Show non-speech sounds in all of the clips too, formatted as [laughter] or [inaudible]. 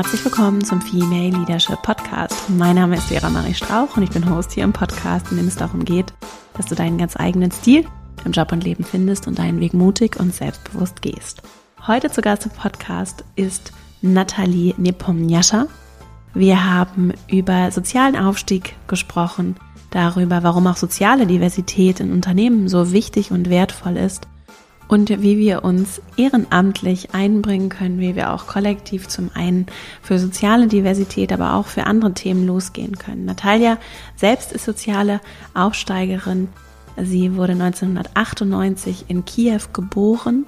herzlich willkommen zum Female Leadership Podcast. Mein Name ist Vera Marie Strauch und ich bin Host hier im Podcast, in dem es darum geht, dass du deinen ganz eigenen Stil im Job und Leben findest und deinen Weg mutig und selbstbewusst gehst. Heute zu Gast im Podcast ist Nathalie Nepomniascha. Wir haben über sozialen Aufstieg gesprochen, darüber, warum auch soziale Diversität in Unternehmen so wichtig und wertvoll ist und wie wir uns ehrenamtlich einbringen können, wie wir auch kollektiv zum einen für soziale Diversität, aber auch für andere Themen losgehen können. Natalia selbst ist soziale Aufsteigerin. Sie wurde 1998 in Kiew geboren,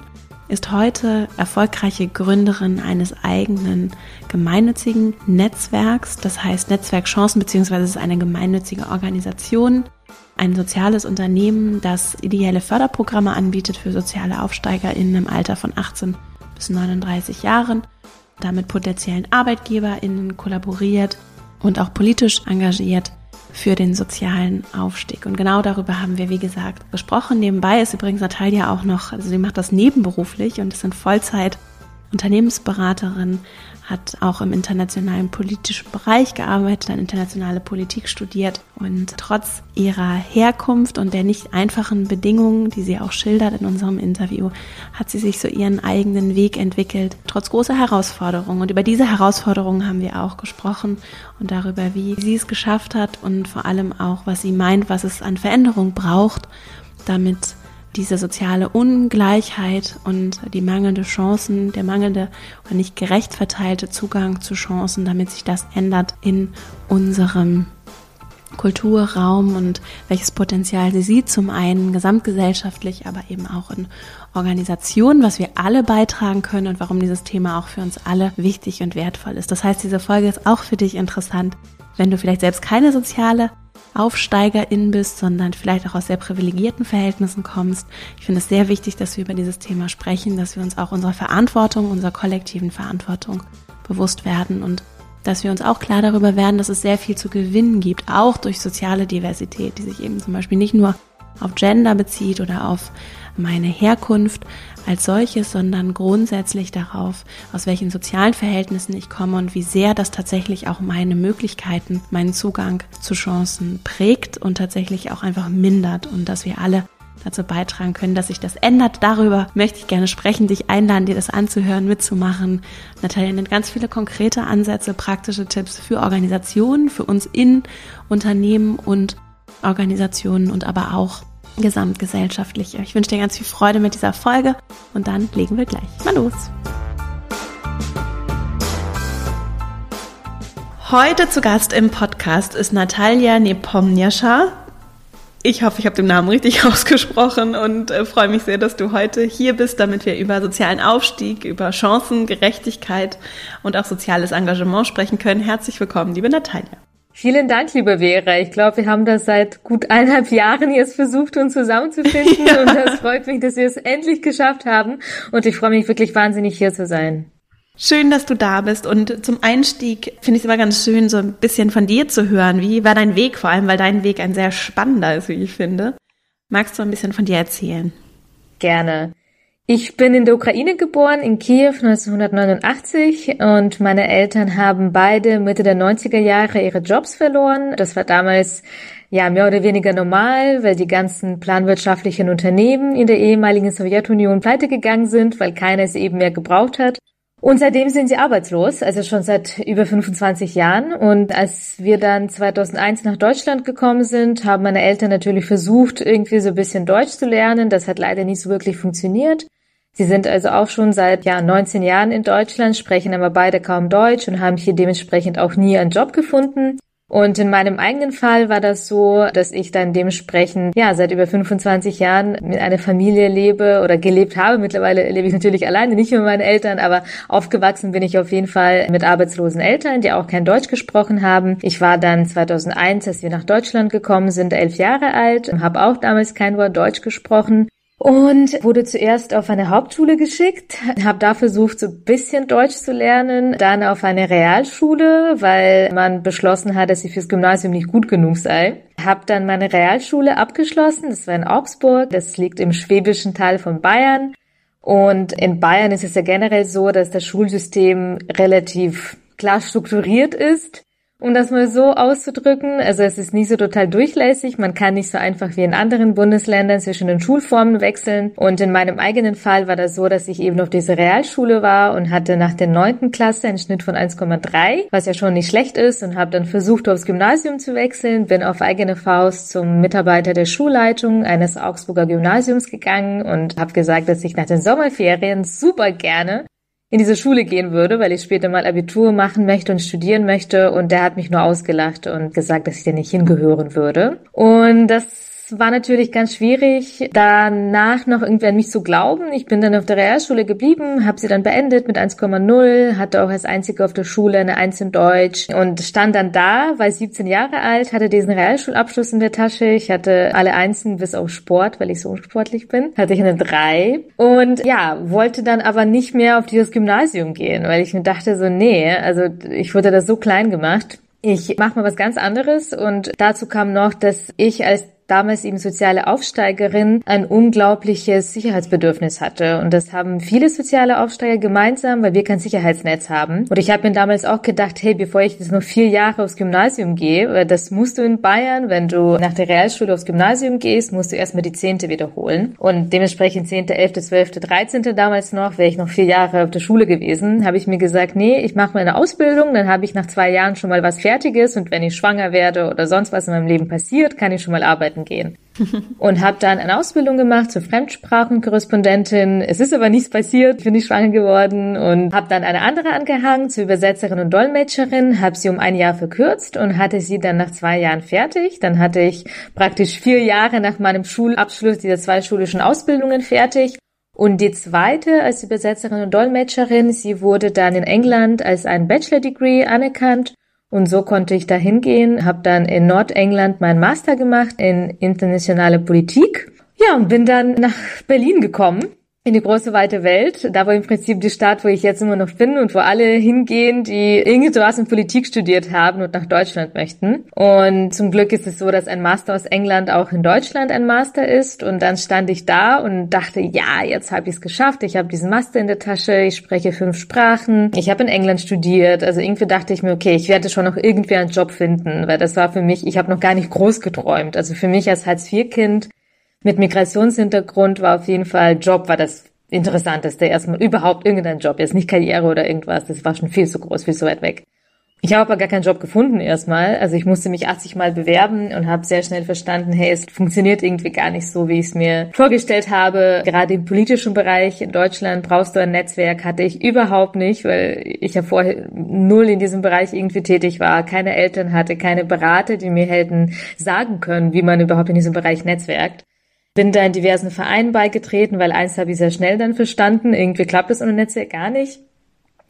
ist heute erfolgreiche Gründerin eines eigenen gemeinnützigen Netzwerks, das heißt Netzwerk Chancen, beziehungsweise es ist eine gemeinnützige Organisation, ein soziales Unternehmen, das ideelle Förderprogramme anbietet für soziale AufsteigerInnen im Alter von 18 bis 39 Jahren, damit potenziellen ArbeitgeberInnen kollaboriert und auch politisch engagiert für den sozialen Aufstieg. Und genau darüber haben wir, wie gesagt, gesprochen. Nebenbei ist übrigens Natalia auch noch, also sie macht das nebenberuflich und ist in Vollzeit Unternehmensberaterin, hat auch im internationalen politischen Bereich gearbeitet, dann internationale Politik studiert und trotz ihrer Herkunft und der nicht einfachen Bedingungen, die sie auch schildert in unserem Interview, hat sie sich so ihren eigenen Weg entwickelt, trotz großer Herausforderungen. Und über diese Herausforderungen haben wir auch gesprochen und darüber, wie sie es geschafft hat und vor allem auch, was sie meint, was es an Veränderung braucht, damit diese soziale Ungleichheit und die mangelnde Chancen, der mangelnde oder nicht gerecht verteilte Zugang zu Chancen, damit sich das ändert in unserem Kulturraum und welches Potenzial sie sieht, zum einen gesamtgesellschaftlich, aber eben auch in Organisationen, was wir alle beitragen können und warum dieses Thema auch für uns alle wichtig und wertvoll ist. Das heißt, diese Folge ist auch für dich interessant, wenn du vielleicht selbst keine soziale Aufsteigerin bist, sondern vielleicht auch aus sehr privilegierten Verhältnissen kommst. Ich finde es sehr wichtig, dass wir über dieses Thema sprechen, dass wir uns auch unserer Verantwortung, unserer kollektiven Verantwortung bewusst werden und dass wir uns auch klar darüber werden, dass es sehr viel zu gewinnen gibt, auch durch soziale Diversität, die sich eben zum Beispiel nicht nur auf Gender bezieht oder auf meine Herkunft als solches, sondern grundsätzlich darauf, aus welchen sozialen Verhältnissen ich komme und wie sehr das tatsächlich auch meine Möglichkeiten, meinen Zugang zu Chancen prägt und tatsächlich auch einfach mindert und dass wir alle dazu beitragen können, dass sich das ändert. Darüber möchte ich gerne sprechen, dich einladen, dir das anzuhören, mitzumachen. Natalia nennt ganz viele konkrete Ansätze, praktische Tipps für Organisationen, für uns in Unternehmen und Organisationen und aber auch gesamtgesellschaftliche. Ich wünsche dir ganz viel Freude mit dieser Folge und dann legen wir gleich mal los. Heute zu Gast im Podcast ist Natalia Nepomniascha. Ich hoffe, ich habe den Namen richtig [laughs] ausgesprochen und äh, freue mich sehr, dass du heute hier bist, damit wir über sozialen Aufstieg, über Chancen, Gerechtigkeit und auch soziales Engagement sprechen können. Herzlich willkommen, liebe Natalia. Vielen Dank, liebe Vera. Ich glaube, wir haben das seit gut eineinhalb Jahren jetzt versucht, uns zusammenzufinden. [laughs] Ja. Und das freut mich, dass wir es endlich geschafft haben. Und ich freue mich wirklich wahnsinnig, hier zu sein. Schön, dass du da bist. Und zum Einstieg finde ich es immer ganz schön, so ein bisschen von dir zu hören. Wie war dein Weg, vor allem, weil dein Weg ein sehr spannender ist, wie ich finde. Magst du ein bisschen von dir erzählen? Gerne. Ich bin in der Ukraine geboren, in Kiew 1989 und meine Eltern haben beide Mitte der 90er Jahre ihre Jobs verloren. Das war damals ja mehr oder weniger normal, weil die ganzen planwirtschaftlichen Unternehmen in der ehemaligen Sowjetunion pleite gegangen sind, weil keiner es eben mehr gebraucht hat. Und seitdem sind sie arbeitslos, also schon seit über 25 Jahren. Und als wir dann 2001 nach Deutschland gekommen sind, haben meine Eltern natürlich versucht, irgendwie so ein bisschen Deutsch zu lernen. Das hat leider nicht so wirklich funktioniert. Sie sind also auch schon seit ja, 19 Jahren in Deutschland, sprechen aber beide kaum Deutsch und haben hier dementsprechend auch nie einen Job gefunden. Und in meinem eigenen Fall war das so, dass ich dann dementsprechend, ja, seit über 25 Jahren mit einer Familie lebe oder gelebt habe. Mittlerweile lebe ich natürlich alleine, nicht mit meinen Eltern, aber aufgewachsen bin ich auf jeden Fall mit arbeitslosen Eltern, die auch kein Deutsch gesprochen haben. Ich war dann 2001, als wir nach Deutschland gekommen sind, elf Jahre alt, habe auch damals kein Wort Deutsch gesprochen und wurde zuerst auf eine Hauptschule geschickt, [laughs] habe da versucht, so ein bisschen Deutsch zu lernen, dann auf eine Realschule, weil man beschlossen hat, dass ich fürs Gymnasium nicht gut genug sei. Habe dann meine Realschule abgeschlossen, das war in Augsburg, das liegt im schwäbischen Teil von Bayern. Und in Bayern ist es ja generell so, dass das Schulsystem relativ klar strukturiert ist um das mal so auszudrücken. Also es ist nicht so total durchlässig. Man kann nicht so einfach wie in anderen Bundesländern zwischen den Schulformen wechseln. Und in meinem eigenen Fall war das so, dass ich eben auf diese Realschule war und hatte nach der neunten Klasse einen Schnitt von 1,3, was ja schon nicht schlecht ist und habe dann versucht, aufs Gymnasium zu wechseln, bin auf eigene Faust zum Mitarbeiter der Schulleitung eines Augsburger Gymnasiums gegangen und habe gesagt, dass ich nach den Sommerferien super gerne in diese Schule gehen würde, weil ich später mal Abitur machen möchte und studieren möchte. Und der hat mich nur ausgelacht und gesagt, dass ich da nicht hingehören würde. Und das war natürlich ganz schwierig, danach noch irgendwie an mich zu glauben. Ich bin dann auf der Realschule geblieben, habe sie dann beendet mit 1,0, hatte auch als Einzige auf der Schule eine 1 in Deutsch und stand dann da, war 17 Jahre alt, hatte diesen Realschulabschluss in der Tasche. Ich hatte alle Einsen bis auf Sport, weil ich so unsportlich bin, hatte ich eine 3 und ja, wollte dann aber nicht mehr auf dieses Gymnasium gehen, weil ich mir dachte so, nee, also ich wurde da so klein gemacht. Ich mache mal was ganz anderes und dazu kam noch, dass ich als damals eben soziale Aufsteigerin ein unglaubliches Sicherheitsbedürfnis hatte. Und das haben viele soziale Aufsteiger gemeinsam, weil wir kein Sicherheitsnetz haben. Und ich habe mir damals auch gedacht, hey, bevor ich jetzt noch vier Jahre aufs Gymnasium gehe, das musst du in Bayern, wenn du nach der Realschule aufs Gymnasium gehst, musst du erstmal die Zehnte wiederholen. Und dementsprechend Zehnte, Elfte, Zwölfte, Dreizehnte damals noch, wäre ich noch vier Jahre auf der Schule gewesen, habe ich mir gesagt, nee, ich mache meine Ausbildung, dann habe ich nach zwei Jahren schon mal was Fertiges und wenn ich schwanger werde oder sonst was in meinem Leben passiert, kann ich schon mal arbeiten arbeiten gehen. und habe dann eine Ausbildung gemacht zur Fremdsprachenkorrespondentin. Es ist aber nichts passiert, bin ich schwanger geworden und habe dann eine andere angehangen zur Übersetzerin und Dolmetscherin, habe sie um ein Jahr verkürzt und hatte sie dann nach zwei Jahren fertig. Dann hatte ich praktisch vier Jahre nach meinem Schulabschluss dieser zwei schulischen Ausbildungen fertig. Und die zweite als Übersetzerin und Dolmetscherin, sie wurde dann in England als ein Bachelor Degree anerkannt und so konnte ich da hingehen, habe dann in Nordengland meinen Master gemacht in internationale Politik. Ja, und bin dann nach Berlin gekommen in die große weite Welt. Da war im Prinzip die Stadt, wo ich jetzt immer noch bin und wo alle hingehen, die irgendwas in Politik studiert haben und nach Deutschland möchten. Und zum Glück ist es so, dass ein Master aus England auch in Deutschland ein Master ist. Und dann stand ich da und dachte, ja, jetzt habe ich es geschafft. Ich habe diesen Master in der Tasche. Ich spreche fünf Sprachen. Ich habe in England studiert. Also irgendwie dachte ich mir, okay, ich werde schon noch irgendwie einen Job finden, weil das war für mich, ich habe noch gar nicht groß geträumt. Also für mich als Hartz-IV-Kind mit Migrationshintergrund war auf jeden Fall Job war das Interessanteste. Erstmal überhaupt irgendein Job. Jetzt nicht Karriere oder irgendwas. Das war schon viel zu groß, viel zu weit weg. Ich habe aber gar keinen Job gefunden erstmal. Also ich musste mich 80 Mal bewerben und habe sehr schnell verstanden, hey, es funktioniert irgendwie gar nicht so, wie ich es mir vorgestellt habe. Gerade im politischen Bereich in Deutschland brauchst du ein Netzwerk, hatte ich überhaupt nicht, weil ich ja vorher null in diesem Bereich irgendwie tätig war, keine Eltern hatte, keine Berater, die mir hätten sagen können, wie man überhaupt in diesem Bereich netzwerkt. Bin da in diversen Vereinen beigetreten, weil eins habe ich sehr schnell dann verstanden. Irgendwie klappt das ohne Netzwerk gar nicht.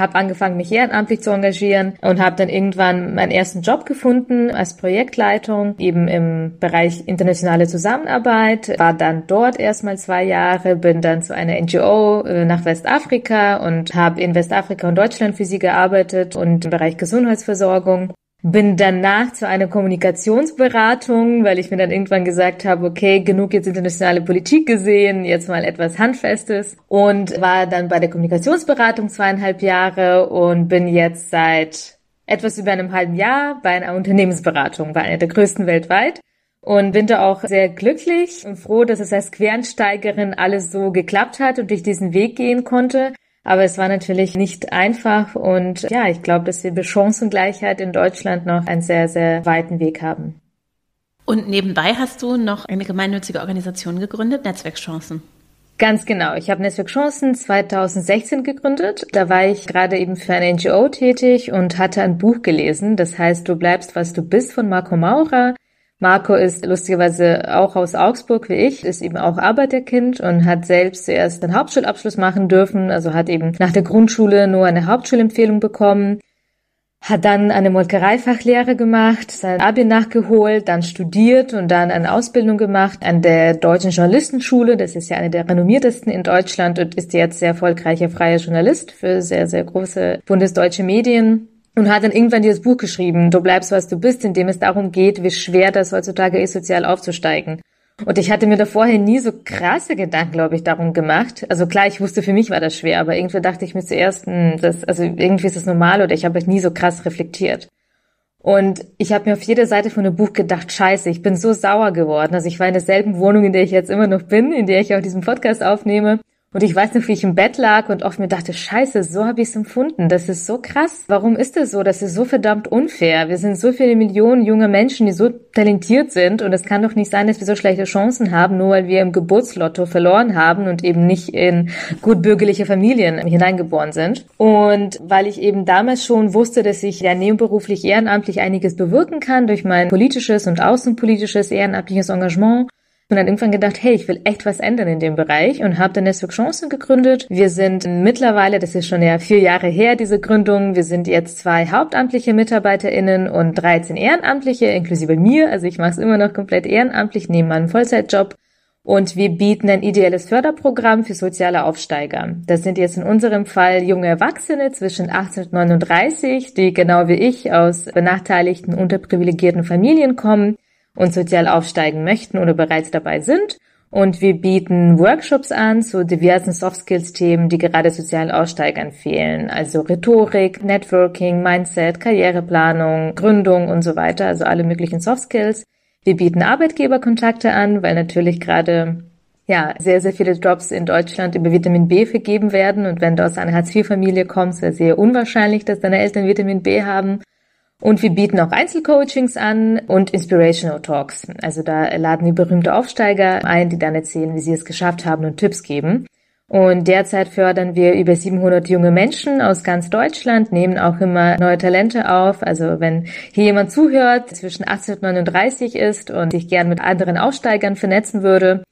Habe angefangen, mich ehrenamtlich zu engagieren und habe dann irgendwann meinen ersten Job gefunden als Projektleitung, eben im Bereich internationale Zusammenarbeit. War dann dort erstmal zwei Jahre, bin dann zu einer NGO äh, nach Westafrika und habe in Westafrika und Deutschland für sie gearbeitet und im Bereich Gesundheitsversorgung bin danach zu einer Kommunikationsberatung, weil ich mir dann irgendwann gesagt habe, okay, genug jetzt internationale Politik gesehen, jetzt mal etwas Handfestes und war dann bei der Kommunikationsberatung zweieinhalb Jahre und bin jetzt seit etwas über einem halben Jahr bei einer Unternehmensberatung, bei einer der größten weltweit und bin da auch sehr glücklich und froh, dass es als Quereinsteigerin alles so geklappt hat und ich diesen Weg gehen konnte. Aber es war natürlich nicht einfach und ja, ich glaube, dass wir bei Chancengleichheit in Deutschland noch einen sehr, sehr weiten Weg haben. Und nebenbei hast du noch eine gemeinnützige Organisation gegründet, Netzwerkchancen. Ganz genau. Ich habe Netzwerk Chancen 2016 gegründet. Da war ich gerade eben für eine NGO tätig und hatte ein Buch gelesen. Das heißt, du bleibst, was du bist von Marco Maurer. Marco ist lustigerweise auch aus Augsburg wie ich, ist eben auch Arbeiterkind und hat selbst zuerst einen Hauptschulabschluss machen dürfen, also hat eben nach der Grundschule nur eine Hauptschulempfehlung bekommen, hat dann eine Molkereifachlehre gemacht, sein Abi nachgeholt, dann studiert und dann eine Ausbildung gemacht an der Deutschen Journalistenschule. Das ist ja eine der renommiertesten in Deutschland und ist jetzt sehr erfolgreicher freier Journalist für sehr, sehr große bundesdeutsche Medien und hat dann irgendwann dieses Buch geschrieben, Du bleibst, was du bist, in dem es darum geht, wie schwer das heutzutage ist, sozial aufzusteigen. Und ich hatte mir da vorher nie so krasse Gedanken, glaube ich, darum gemacht. Also klar, ich wusste, für mich war das schwer, aber irgendwie dachte ich mir zuerst, hm, das, also irgendwie ist das normal oder ich habe es nie so krass reflektiert. Und ich habe mir auf jeder Seite von dem Buch gedacht, scheiße, ich bin so sauer geworden. Also ich war in derselben Wohnung, in der ich jetzt immer noch bin, in der ich auch diesen Podcast aufnehme. Und ich weiß noch, wie ich im Bett lag und oft mir dachte, scheiße, so habe ich es empfunden. Das ist so krass. Warum ist das so? Das ist so verdammt unfair. Wir sind so viele Millionen junge Menschen, die so talentiert sind. Und es kann doch nicht sein, dass wir so schlechte Chancen haben, nur weil wir im Geburtslotto verloren haben und eben nicht in gut bürgerliche Familien hineingeboren sind. Und weil ich eben damals schon wusste, dass ich ja nebenberuflich ehrenamtlich einiges bewirken kann durch mein politisches und außenpolitisches ehrenamtliches Engagement, und dann irgendwann gedacht, hey, ich will echt was ändern in dem Bereich und habe dann Netzwerk Chancen gegründet. Wir sind mittlerweile, das ist schon ja vier Jahre her, diese Gründung, wir sind jetzt zwei hauptamtliche MitarbeiterInnen und 13 Ehrenamtliche, inklusive mir. Also ich mache es immer noch komplett ehrenamtlich neben meinem Vollzeitjob. Und wir bieten ein ideelles Förderprogramm für soziale Aufsteiger. Das sind jetzt in unserem Fall junge Erwachsene zwischen 18 und 39, die genau wie ich aus benachteiligten, unterprivilegierten Familien kommen und sozial aufsteigen möchten oder bereits dabei sind. Und wir bieten Workshops an zu diversen Soft Skills Themen, die gerade sozialen Aussteigern fehlen. Also Rhetorik, Networking, Mindset, Karriereplanung, Gründung und so weiter. Also alle möglichen Soft Skills. Wir bieten Arbeitgeberkontakte an, weil natürlich gerade ja, sehr, sehr viele Jobs in Deutschland über Vitamin B vergeben werden. Und wenn du aus einer Hartz-IV-Familie kommst, es sehr unwahrscheinlich, dass deine Eltern Vitamin B haben. Und wir bieten auch Einzelcoachings an und Inspirational Talks. Also da laden wir berühmte Aufsteiger ein, die dann erzählen, wie sie es geschafft haben und Tipps geben. Und derzeit fördern wir über 700 junge Menschen aus ganz Deutschland, nehmen auch immer neue Talente auf. Also wenn hier jemand zuhört, zwischen 18 und 39 ist und sich gern mit anderen Aufsteigern vernetzen würde,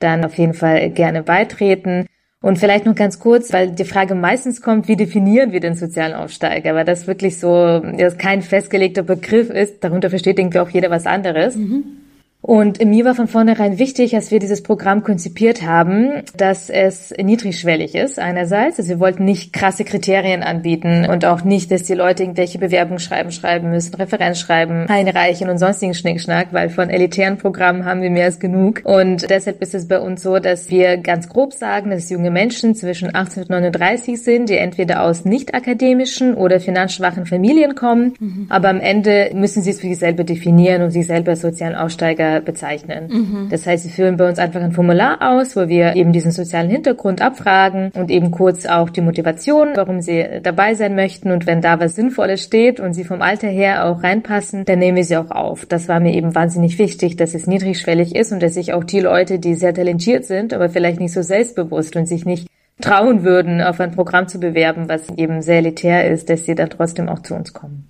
dann auf jeden Fall gerne beitreten. Und vielleicht noch ganz kurz, weil die Frage meistens kommt, wie definieren wir den sozialen Aufsteiger? Weil das wirklich so, das kein festgelegter Begriff ist. Darunter versteht irgendwie auch jeder was anderes. Mhm. Und mir war von vornherein wichtig, als wir dieses Programm konzipiert haben, dass es niedrigschwellig ist einerseits. Also wir wollten nicht krasse Kriterien anbieten und auch nicht, dass die Leute irgendwelche Bewerbungsschreiben schreiben müssen, Referenzschreiben einreichen und sonstigen Schnickschnack, weil von elitären Programmen haben wir mehr als genug. Und deshalb ist es bei uns so, dass wir ganz grob sagen, dass junge Menschen zwischen 18 und 39 sind, die entweder aus nicht akademischen oder finanzschwachen Familien kommen, mhm. aber am Ende müssen sie es für sich selber definieren und sich selber als sozialen Aussteiger bezeichnen. Mhm. Das heißt, sie füllen bei uns einfach ein Formular aus, wo wir eben diesen sozialen Hintergrund abfragen und eben kurz auch die Motivation, warum sie dabei sein möchten. Und wenn da was Sinnvolles steht und sie vom Alter her auch reinpassen, dann nehmen wir sie auch auf. Das war mir eben wahnsinnig wichtig, dass es niedrigschwellig ist und dass sich auch die Leute, die sehr talentiert sind, aber vielleicht nicht so selbstbewusst und sich nicht trauen würden, auf ein Programm zu bewerben, was eben sehr elitär ist, dass sie dann trotzdem auch zu uns kommen.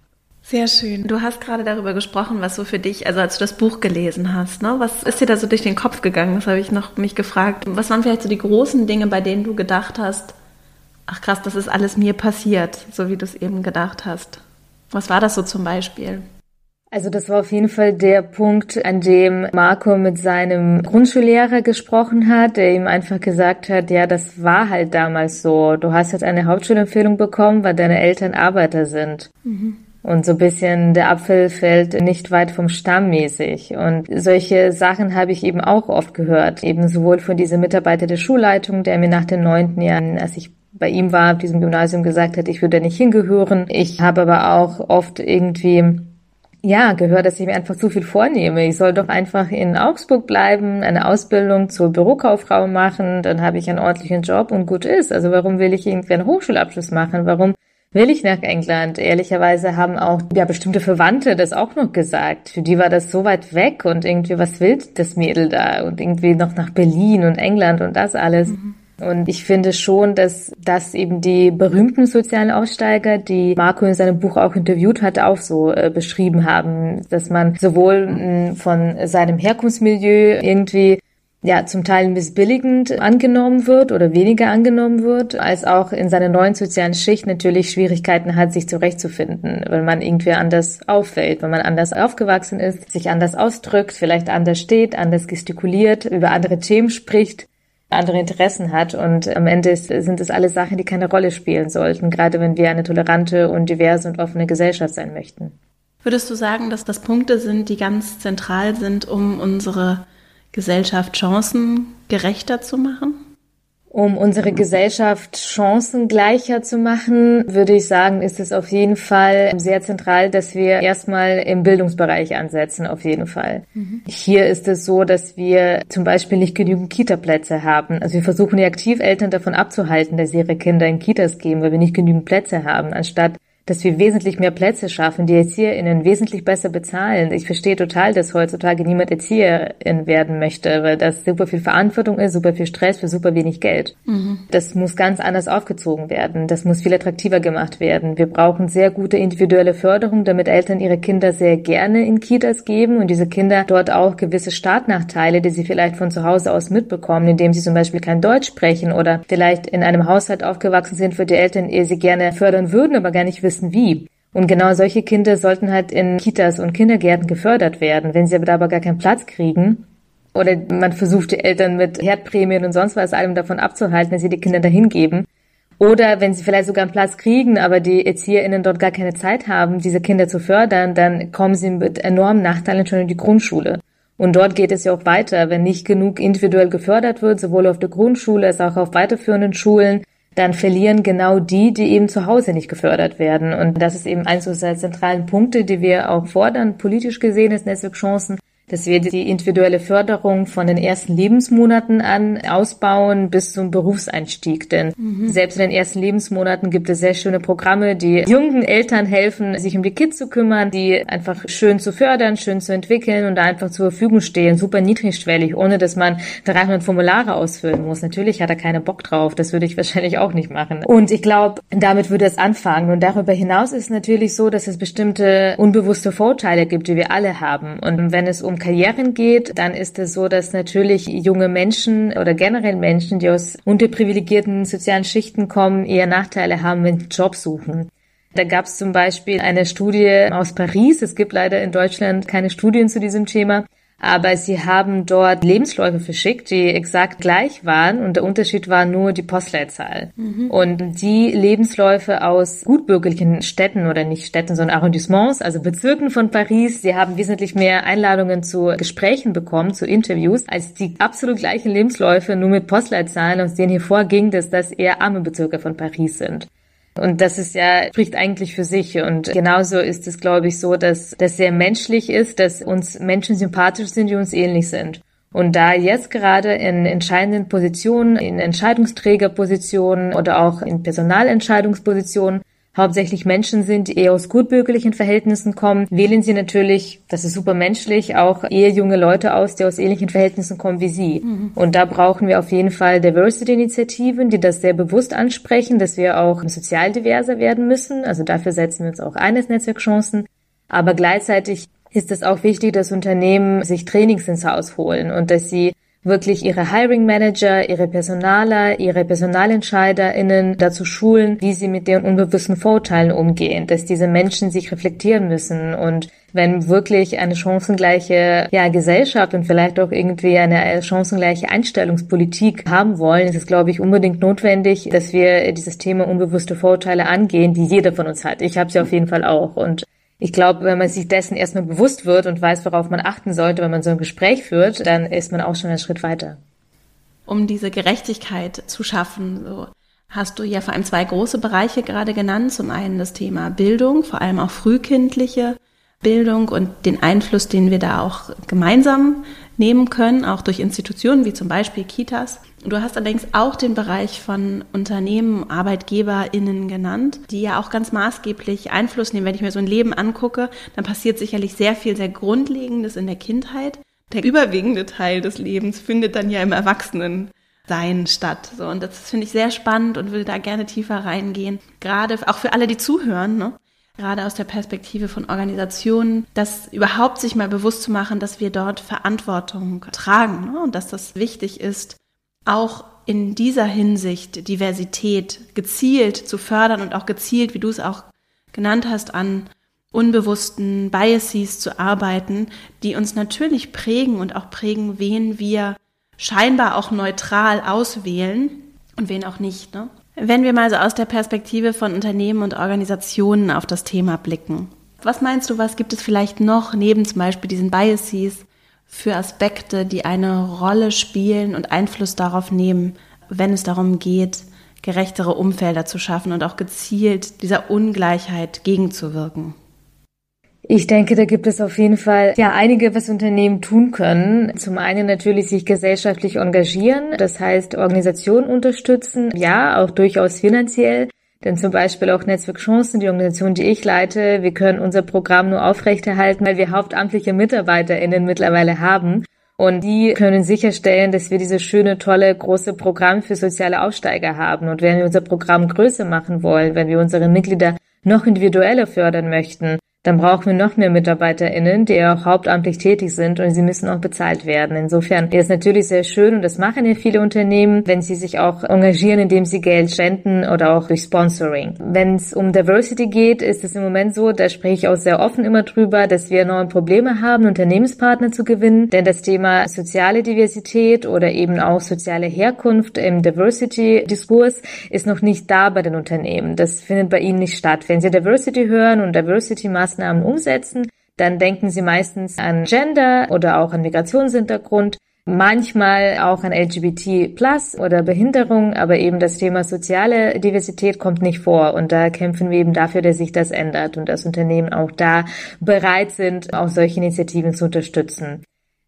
Sehr schön. Du hast gerade darüber gesprochen, was so für dich, also als du das Buch gelesen hast, ne, was ist dir da so durch den Kopf gegangen? Das habe ich noch mich gefragt. Was waren vielleicht so die großen Dinge, bei denen du gedacht hast, ach krass, das ist alles mir passiert, so wie du es eben gedacht hast. Was war das so zum Beispiel? Also das war auf jeden Fall der Punkt, an dem Marco mit seinem Grundschullehrer gesprochen hat, der ihm einfach gesagt hat, ja, das war halt damals so. Du hast jetzt eine Hauptschulempfehlung bekommen, weil deine Eltern Arbeiter sind. Mhm. Und so bisschen der Apfel fällt nicht weit vom Stamm mäßig. Und solche Sachen habe ich eben auch oft gehört. Eben sowohl von diesem Mitarbeiter der Schulleitung, der mir nach den neunten Jahren, als ich bei ihm war, auf diesem Gymnasium gesagt hat, ich würde nicht hingehören. Ich habe aber auch oft irgendwie ja, gehört, dass ich mir einfach zu viel vornehme. Ich soll doch einfach in Augsburg bleiben, eine Ausbildung zur Bürokauffrau machen, dann habe ich einen ordentlichen Job und gut ist. Also warum will ich irgendwie einen Hochschulabschluss machen? Warum will ich nach England. Ehrlicherweise haben auch ja bestimmte Verwandte das auch noch gesagt. Für die war das so weit weg und irgendwie, was will das Mädel da? Und irgendwie noch nach Berlin und England und das alles. Mhm. Und ich finde schon, dass das eben die berühmten sozialen Aussteiger, die Marco in seinem Buch auch interviewt hat, auch so äh, beschrieben haben, dass man sowohl mh, von seinem Herkunftsmilieu irgendwie ja zum Teil missbilligend angenommen wird oder weniger angenommen wird, als auch in seiner neuen sozialen Schicht natürlich Schwierigkeiten hat, sich zurechtzufinden, weil man irgendwie anders auffällt, wenn man anders aufgewachsen ist, sich anders ausdrückt, vielleicht anders steht, anders gestikuliert, über andere Themen spricht andere Interessen hat und am Ende sind es alle Sachen, die keine Rolle spielen sollten, gerade wenn wir eine tolerante und diverse und offene Gesellschaft sein möchten. Würdest du sagen, dass das Punkte sind, die ganz zentral sind, um unsere Gesellschaft chancengerechter zu machen? Um unsere Gesellschaft chancengleicher zu machen, würde ich sagen, ist es auf jeden Fall sehr zentral, dass wir erstmal im Bildungsbereich ansetzen, auf jeden Fall. Mhm. Hier ist es so, dass wir zum Beispiel nicht genügend Kita-Plätze haben. Also wir versuchen die Aktiveltern davon abzuhalten, dass sie ihre Kinder in Kitas geben, weil wir nicht genügend Plätze haben, anstatt dass wir wesentlich mehr Plätze schaffen, die ErzieherInnen wesentlich besser bezahlen. Ich verstehe total, dass heutzutage niemand Erzieherin werden möchte, weil das super viel Verantwortung ist, super viel Stress für super wenig Geld. Mhm. Das muss ganz anders aufgezogen werden. Das muss viel attraktiver gemacht werden. Wir brauchen sehr gute individuelle Förderung, damit Eltern ihre Kinder sehr gerne in Kitas geben und diese Kinder dort auch gewisse Startnachteile, die sie vielleicht von zu Hause aus mitbekommen, indem sie zum Beispiel kein Deutsch sprechen oder vielleicht in einem Haushalt aufgewachsen sind, wo die Eltern ihr sie gerne fördern würden, aber gar nicht wissen, wissen wie. Und genau solche Kinder sollten halt in Kitas und Kindergärten gefördert werden. Wenn sie aber da gar keinen Platz kriegen, oder man versucht die Eltern mit Herdprämien und sonst was allem davon abzuhalten, dass sie die Kinder dahin geben. Oder wenn sie vielleicht sogar einen Platz kriegen, aber die ErzieherInnen dort gar keine Zeit haben, diese Kinder zu fördern, dann kommen sie mit enormen Nachteilen schon in die Grundschule. Und dort geht es ja auch weiter. Wenn nicht genug individuell gefördert wird, sowohl auf der Grundschule als auch auf weiterführenden Schulen, dann verlieren genau die, die eben zu Hause nicht gefördert werden. Und das ist eben eines unserer zentralen Punkte, die wir auch fordern, politisch gesehen ist Netzwerk Chancen, dass wir die individuelle Förderung von den ersten Lebensmonaten an ausbauen bis zum Berufseinstieg. Denn mhm. selbst in den ersten Lebensmonaten gibt es sehr schöne Programme, die jungen Eltern helfen, sich um die Kids zu kümmern, die einfach schön zu fördern, schön zu entwickeln und da einfach zur Verfügung stehen, super niedrigschwellig, ohne dass man 300 Formulare ausfüllen muss. Natürlich hat er keine Bock drauf, das würde ich [laughs] wahrscheinlich auch nicht machen. Und ich glaube, damit würde es anfangen. Und darüber hinaus ist es natürlich so, dass es bestimmte unbewusste Vorteile gibt, die wir alle haben. Und wenn es um Karrieren geht, dann ist es so, dass natürlich junge Menschen oder generell Menschen, die aus unterprivilegierten sozialen Schichten kommen, eher Nachteile haben, wenn sie Job suchen. Da gab es zum Beispiel eine Studie aus Paris. Es gibt leider in Deutschland keine Studien zu diesem Thema aber sie haben dort Lebensläufe verschickt, die exakt gleich waren und der Unterschied war nur die Postleitzahl. Mhm. Und die Lebensläufe aus gutbürgerlichen Städten oder nicht Städten, sondern Arrondissements, also Bezirken von Paris, sie haben wesentlich mehr Einladungen zu Gesprächen bekommen, zu Interviews, als die absolut gleichen Lebensläufe nur mit Postleitzahlen, aus denen hervorging, dass das eher arme Bezirke von Paris sind. Und das ist ja, spricht eigentlich für sich. Und genauso ist es, glaube ich, so, dass das sehr menschlich ist, dass uns Menschen sympathisch sind, die uns ähnlich sind. Und da jetzt gerade in entscheidenden Positionen, in Entscheidungsträgerpositionen oder auch in Personalentscheidungspositionen hauptsächlich Menschen sind, die eher aus gutbürgerlichen Verhältnissen kommen, wählen sie natürlich, das ist super menschlich, auch eher junge Leute aus, die aus ähnlichen Verhältnissen kommen wie sie. Mhm. Und da brauchen wir auf jeden Fall Diversity-Initiativen, die das sehr bewusst ansprechen, dass wir auch sozial diverser werden müssen. Also dafür setzen wir uns auch eines Netzwerkchancen. Aber gleichzeitig ist es auch wichtig, dass Unternehmen sich Trainings ins Haus holen und dass sie wirklich ihre Hiring Manager, ihre Personaler, ihre PersonalentscheiderInnen dazu schulen, wie sie mit den unbewussten Vorurteilen umgehen, dass diese Menschen sich reflektieren müssen und wenn wirklich eine chancengleiche ja, Gesellschaft und vielleicht auch irgendwie eine chancengleiche Einstellungspolitik haben wollen, ist es, glaube ich, unbedingt notwendig, dass wir dieses Thema unbewusste Vorurteile angehen, die jeder von uns hat. Ich habe sie auf jeden Fall auch. Und ich glaube, wenn man sich dessen erstmal bewusst wird und weiß, worauf man achten sollte, wenn man so ein Gespräch führt, dann ist man auch schon einen Schritt weiter. Um diese Gerechtigkeit zu schaffen, so hast du ja vor allem zwei große Bereiche gerade genannt. Zum einen das Thema Bildung, vor allem auch frühkindliche Bildung und den Einfluss, den wir da auch gemeinsam nehmen können, auch durch Institutionen wie zum Beispiel Kitas. Du hast allerdings auch den Bereich von Unternehmen, ArbeitgeberInnen genannt, die ja auch ganz maßgeblich Einfluss nehmen. Wenn ich mir so ein Leben angucke, dann passiert sicherlich sehr viel sehr Grundlegendes in der Kindheit. Der überwiegende Teil des Lebens findet dann ja im Erwachsenensein statt. So, und das finde ich sehr spannend und würde da gerne tiefer reingehen. Gerade auch für alle, die zuhören, ne? Gerade aus der Perspektive von Organisationen, das überhaupt sich mal bewusst zu machen, dass wir dort Verantwortung tragen ne? und dass das wichtig ist, auch in dieser Hinsicht Diversität gezielt zu fördern und auch gezielt, wie du es auch genannt hast, an unbewussten Biases zu arbeiten, die uns natürlich prägen und auch prägen, wen wir scheinbar auch neutral auswählen und wen auch nicht. Ne? Wenn wir mal so aus der Perspektive von Unternehmen und Organisationen auf das Thema blicken, was meinst du, was gibt es vielleicht noch neben zum Beispiel diesen Biases für Aspekte, die eine Rolle spielen und Einfluss darauf nehmen, wenn es darum geht, gerechtere Umfelder zu schaffen und auch gezielt dieser Ungleichheit gegenzuwirken? Ich denke, da gibt es auf jeden Fall ja einige, was Unternehmen tun können. Zum einen natürlich sich gesellschaftlich engagieren, das heißt Organisationen unterstützen, ja, auch durchaus finanziell. Denn zum Beispiel auch Netzwerk Chancen, die Organisation, die ich leite, wir können unser Programm nur aufrechterhalten, weil wir hauptamtliche MitarbeiterInnen mittlerweile haben. Und die können sicherstellen, dass wir dieses schöne, tolle, große Programm für soziale Aufsteiger haben. Und wenn wir unser Programm größer machen wollen, wenn wir unsere Mitglieder noch individueller fördern möchten, dann brauchen wir noch mehr MitarbeiterInnen, die auch hauptamtlich tätig sind und sie müssen auch bezahlt werden. Insofern ist es natürlich sehr schön und das machen ja viele Unternehmen, wenn sie sich auch engagieren, indem sie Geld spenden oder auch durch Sponsoring. Wenn es um Diversity geht, ist es im Moment so, da spreche ich auch sehr offen immer drüber, dass wir neue Probleme haben, Unternehmenspartner zu gewinnen, denn das Thema soziale Diversität oder eben auch soziale Herkunft im Diversity-Diskurs ist noch nicht da bei den Unternehmen. Das findet bei ihnen nicht statt. Wenn sie Diversity hören und Diversity-Maßnahmen Maßnahmen umsetzen, dann denken sie meistens an Gender oder auch an Migrationshintergrund, manchmal auch an LGBT plus oder Behinderung, aber eben das Thema soziale Diversität kommt nicht vor. Und da kämpfen wir eben dafür, dass sich das ändert und dass Unternehmen auch da bereit sind, auch solche Initiativen zu unterstützen.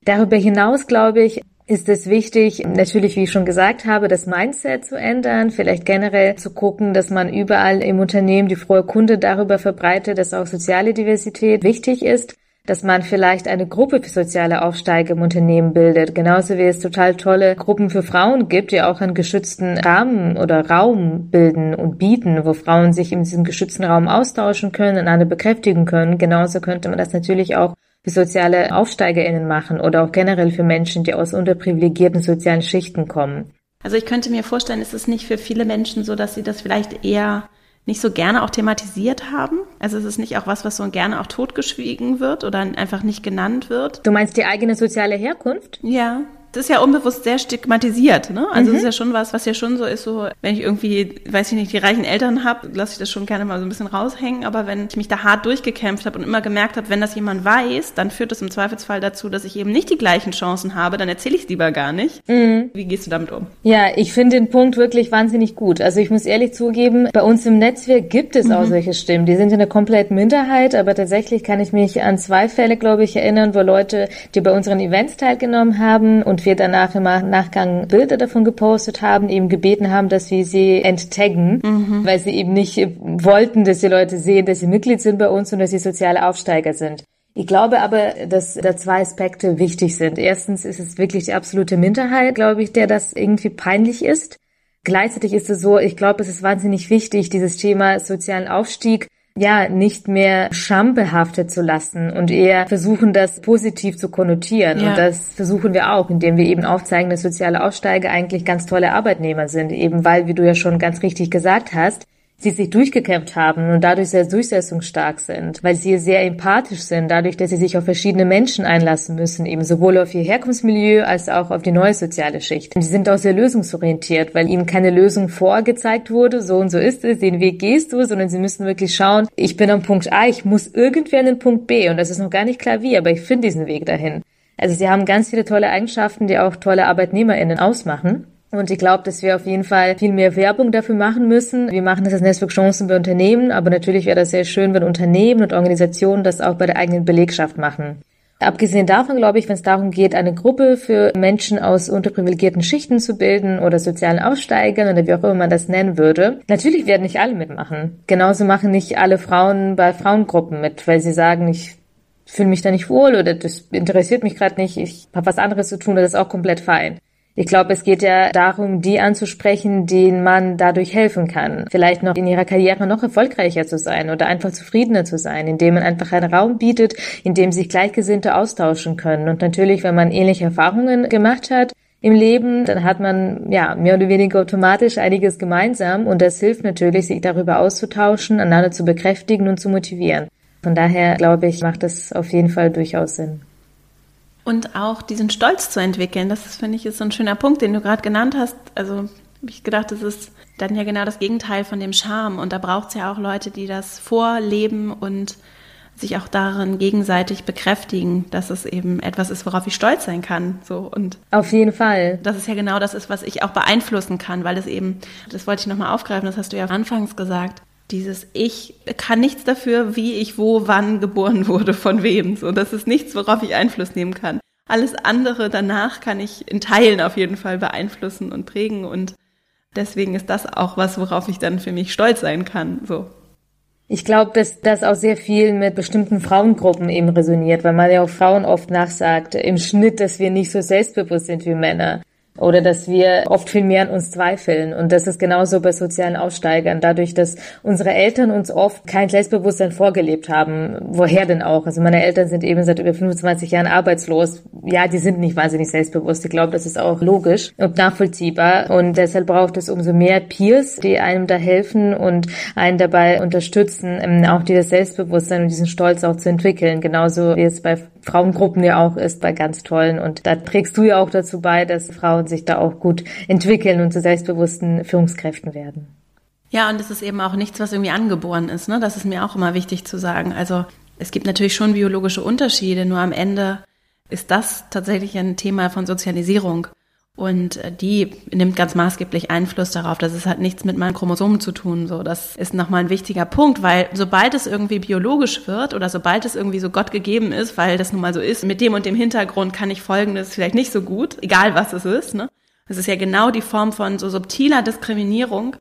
Darüber hinaus, glaube ich, ist es wichtig, natürlich, wie ich schon gesagt habe, das Mindset zu ändern, vielleicht generell zu gucken, dass man überall im Unternehmen die frohe Kunde darüber verbreitet, dass auch soziale Diversität wichtig ist, dass man vielleicht eine Gruppe für soziale Aufsteiger im Unternehmen bildet, genauso wie es total tolle Gruppen für Frauen gibt, die auch einen geschützten Rahmen oder Raum bilden und bieten, wo Frauen sich in diesem geschützten Raum austauschen können, einander bekräftigen können. Genauso könnte man das natürlich auch für soziale AufsteigerInnen machen oder auch generell für Menschen, die aus unterprivilegierten sozialen Schichten kommen. Also ich könnte mir vorstellen, ist es nicht für viele Menschen so, dass sie das vielleicht eher nicht so gerne auch thematisiert haben? Also ist es nicht auch was, was so gerne auch totgeschwiegen wird oder einfach nicht genannt wird? Du meinst die eigene soziale Herkunft? Ja das ist ja unbewusst sehr stigmatisiert, ne? Also mhm. das ist ja schon was, was ja schon so ist, so wenn ich irgendwie, weiß ich nicht, die reichen Eltern habe, lasse ich das schon gerne mal so ein bisschen raushängen. Aber wenn ich mich da hart durchgekämpft habe und immer gemerkt habe, wenn das jemand weiß, dann führt das im Zweifelsfall dazu, dass ich eben nicht die gleichen Chancen habe, dann erzähle ich es lieber gar nicht. Mhm. Wie gehst du damit um? Ja, ich finde den Punkt wirklich wahnsinnig gut. Also ich muss ehrlich zugeben, bei uns im Netzwerk gibt es mhm. auch solche Stimmen. Die sind in der kompletten Minderheit, aber tatsächlich kann ich mich an zwei Fälle, glaube ich, erinnern, wo Leute, die bei unseren Events teilgenommen haben und wir danach im Nachgang Bilder davon gepostet haben, eben gebeten haben, dass wir sie enttaggen, mhm. weil sie eben nicht wollten, dass die Leute sehen, dass sie Mitglied sind bei uns und dass sie soziale Aufsteiger sind. Ich glaube aber, dass da zwei Aspekte wichtig sind. Erstens ist es wirklich die absolute Minderheit, glaube ich, der das irgendwie peinlich ist. Gleichzeitig ist es so, ich glaube, es ist wahnsinnig wichtig, dieses Thema sozialen Aufstieg ja, nicht mehr schambehaftet zu lassen und eher versuchen, das positiv zu konnotieren. Ja. Und das versuchen wir auch, indem wir eben aufzeigen, dass soziale Aussteiger eigentlich ganz tolle Arbeitnehmer sind, eben weil, wie du ja schon ganz richtig gesagt hast, sie sich durchgekämpft haben und dadurch sehr durchsetzungsstark sind, weil sie sehr empathisch sind, dadurch, dass sie sich auf verschiedene Menschen einlassen müssen, eben sowohl auf ihr Herkunftsmilieu als auch auf die neue soziale Schicht. Und sie sind auch sehr lösungsorientiert, weil ihnen keine Lösung vorgezeigt wurde, so und so ist es, den Weg gehst du, sondern sie müssen wirklich schauen, ich bin am Punkt A, ich muss irgendwie an den Punkt B und das ist noch gar nicht klar wie, aber ich finde diesen Weg dahin. Also sie haben ganz viele tolle Eigenschaften, die auch tolle ArbeitnehmerInnen ausmachen. Und ich glaube, dass wir auf jeden Fall viel mehr Werbung dafür machen müssen. Wir machen das als Netzwerk Chancen bei Unternehmen, aber natürlich wäre das sehr schön, wenn Unternehmen und Organisationen das auch bei der eigenen Belegschaft machen. Abgesehen davon glaube ich, wenn es darum geht, eine Gruppe für Menschen aus unterprivilegierten Schichten zu bilden oder sozialen Aussteigern oder wie auch immer man das nennen würde, natürlich werden nicht alle mitmachen. Genauso machen nicht alle Frauen bei Frauengruppen mit, weil sie sagen, ich fühle mich da nicht wohl oder das interessiert mich gerade nicht, ich habe was anderes zu tun, das ist auch komplett fein. Ich glaube, es geht ja darum, die anzusprechen, denen man dadurch helfen kann. Vielleicht noch in ihrer Karriere noch erfolgreicher zu sein oder einfach zufriedener zu sein, indem man einfach einen Raum bietet, in dem sich Gleichgesinnte austauschen können. Und natürlich, wenn man ähnliche Erfahrungen gemacht hat, im Leben, dann hat man ja mehr oder weniger automatisch einiges gemeinsam und das hilft natürlich, sich darüber auszutauschen, einander zu bekräftigen und zu motivieren. Von daher glaube ich, macht es auf jeden Fall durchaus Sinn. Und auch diesen Stolz zu entwickeln, das finde ich ist so ein schöner Punkt, den du gerade genannt hast. Also habe ich gedacht, das ist dann ja genau das Gegenteil von dem Charme. Und da braucht es ja auch Leute, die das vorleben und sich auch darin gegenseitig bekräftigen, dass es eben etwas ist, worauf ich stolz sein kann. So und auf jeden Fall. Das ist ja genau das ist, was ich auch beeinflussen kann, weil es eben, das wollte ich nochmal aufgreifen, das hast du ja anfangs gesagt, dieses Ich kann nichts dafür, wie ich wo, wann geboren wurde, von wem. So, das ist nichts, worauf ich Einfluss nehmen kann. Alles andere danach kann ich in Teilen auf jeden Fall beeinflussen und prägen und deswegen ist das auch was, worauf ich dann für mich stolz sein kann. So. Ich glaube, dass das auch sehr viel mit bestimmten Frauengruppen eben resoniert, weil man ja auch Frauen oft nachsagt, im Schnitt, dass wir nicht so selbstbewusst sind wie Männer oder dass wir oft viel mehr an uns zweifeln. Und das ist genauso bei sozialen Aussteigern. Dadurch, dass unsere Eltern uns oft kein Selbstbewusstsein vorgelebt haben. Woher denn auch? Also meine Eltern sind eben seit über 25 Jahren arbeitslos. Ja, die sind nicht wahnsinnig selbstbewusst. Ich glaube, das ist auch logisch und nachvollziehbar. Und deshalb braucht es umso mehr Peers, die einem da helfen und einen dabei unterstützen, ähm, auch dieses Selbstbewusstsein und diesen Stolz auch zu entwickeln. Genauso wie es bei Frauengruppen ja auch ist, bei ganz tollen. Und da trägst du ja auch dazu bei, dass Frauen und sich da auch gut entwickeln und zu selbstbewussten Führungskräften werden. Ja, und es ist eben auch nichts, was irgendwie angeboren ist. Ne? Das ist mir auch immer wichtig zu sagen. Also es gibt natürlich schon biologische Unterschiede, nur am Ende ist das tatsächlich ein Thema von Sozialisierung. Und äh, die nimmt ganz maßgeblich Einfluss darauf. Das ist halt nichts mit meinen Chromosomen zu tun. So, das ist nochmal ein wichtiger Punkt, weil sobald es irgendwie biologisch wird oder sobald es irgendwie so Gott gegeben ist, weil das nun mal so ist, mit dem und dem Hintergrund kann ich Folgendes vielleicht nicht so gut, egal was es ist. Ne? Das ist ja genau die Form von so subtiler Diskriminierung,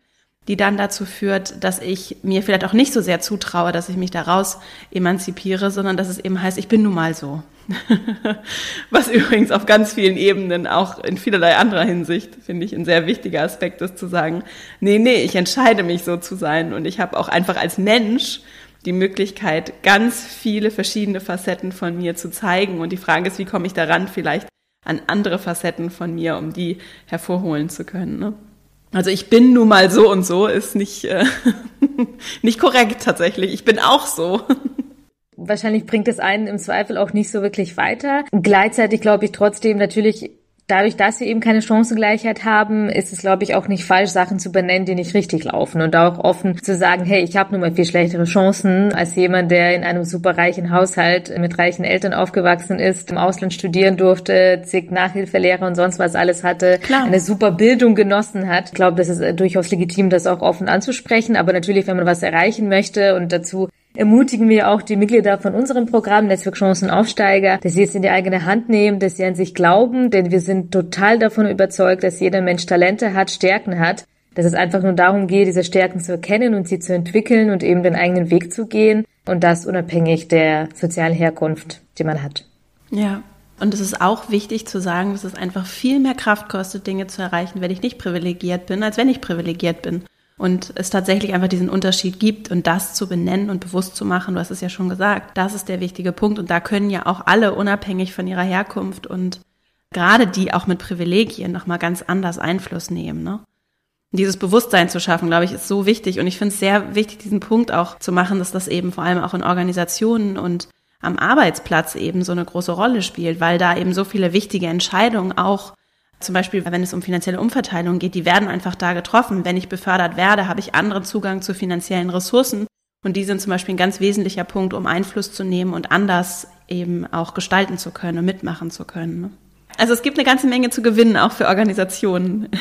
die dann dazu führt, dass ich mir vielleicht auch nicht so sehr zutraue, dass ich mich daraus emanzipiere, sondern dass es eben heißt, ich bin nun mal so. [laughs] Was übrigens auf ganz vielen Ebenen, auch in vielerlei anderer Hinsicht, finde ich ein sehr wichtiger Aspekt ist zu sagen, nee, nee, ich entscheide mich so zu sein und ich habe auch einfach als Mensch die Möglichkeit, ganz viele verschiedene Facetten von mir zu zeigen. Und die Frage ist, wie komme ich daran, vielleicht an andere Facetten von mir, um die hervorholen zu können. Ne? Also ich bin nun mal so und so ist nicht, äh, [laughs] nicht korrekt tatsächlich. Ich bin auch so. Wahrscheinlich bringt es einen im Zweifel auch nicht so wirklich weiter. Gleichzeitig glaube ich trotzdem natürlich, dadurch, dass wir eben keine Chancengleichheit haben, ist es, glaube ich, auch nicht falsch, Sachen zu benennen, die nicht richtig laufen und auch offen zu sagen, hey, ich habe nun mal viel schlechtere Chancen als jemand, der in einem superreichen Haushalt mit reichen Eltern aufgewachsen ist, im Ausland studieren durfte, zig Nachhilfelehrer und sonst was alles hatte, Klar. eine super Bildung genossen hat. Ich glaube, das ist durchaus legitim, das auch offen anzusprechen, aber natürlich, wenn man was erreichen möchte und dazu ermutigen wir auch die Mitglieder von unserem Programm Netzwerk Chancen Aufsteiger, dass sie es in die eigene Hand nehmen, dass sie an sich glauben, denn wir sind total davon überzeugt, dass jeder Mensch Talente hat, Stärken hat, dass es einfach nur darum geht, diese Stärken zu erkennen und sie zu entwickeln und eben den eigenen Weg zu gehen und das unabhängig der sozialen Herkunft, die man hat. Ja. Und es ist auch wichtig zu sagen, dass es einfach viel mehr Kraft kostet, Dinge zu erreichen, wenn ich nicht privilegiert bin, als wenn ich privilegiert bin und es tatsächlich einfach diesen Unterschied gibt und das zu benennen und bewusst zu machen, du hast es ja schon gesagt, das ist der wichtige Punkt und da können ja auch alle unabhängig von ihrer Herkunft und gerade die auch mit Privilegien nochmal ganz anders Einfluss nehmen, ne? Dieses Bewusstsein zu schaffen, glaube ich, ist so wichtig und ich finde es sehr wichtig, diesen Punkt auch zu machen, dass das eben vor allem auch in Organisationen und am Arbeitsplatz eben so eine große Rolle spielt, weil da eben so viele wichtige Entscheidungen auch zum Beispiel, wenn es um finanzielle Umverteilung geht, die werden einfach da getroffen. Wenn ich befördert werde, habe ich anderen Zugang zu finanziellen Ressourcen. Und die sind zum Beispiel ein ganz wesentlicher Punkt, um Einfluss zu nehmen und anders eben auch gestalten zu können und mitmachen zu können. Also es gibt eine ganze Menge zu gewinnen, auch für Organisationen. [laughs]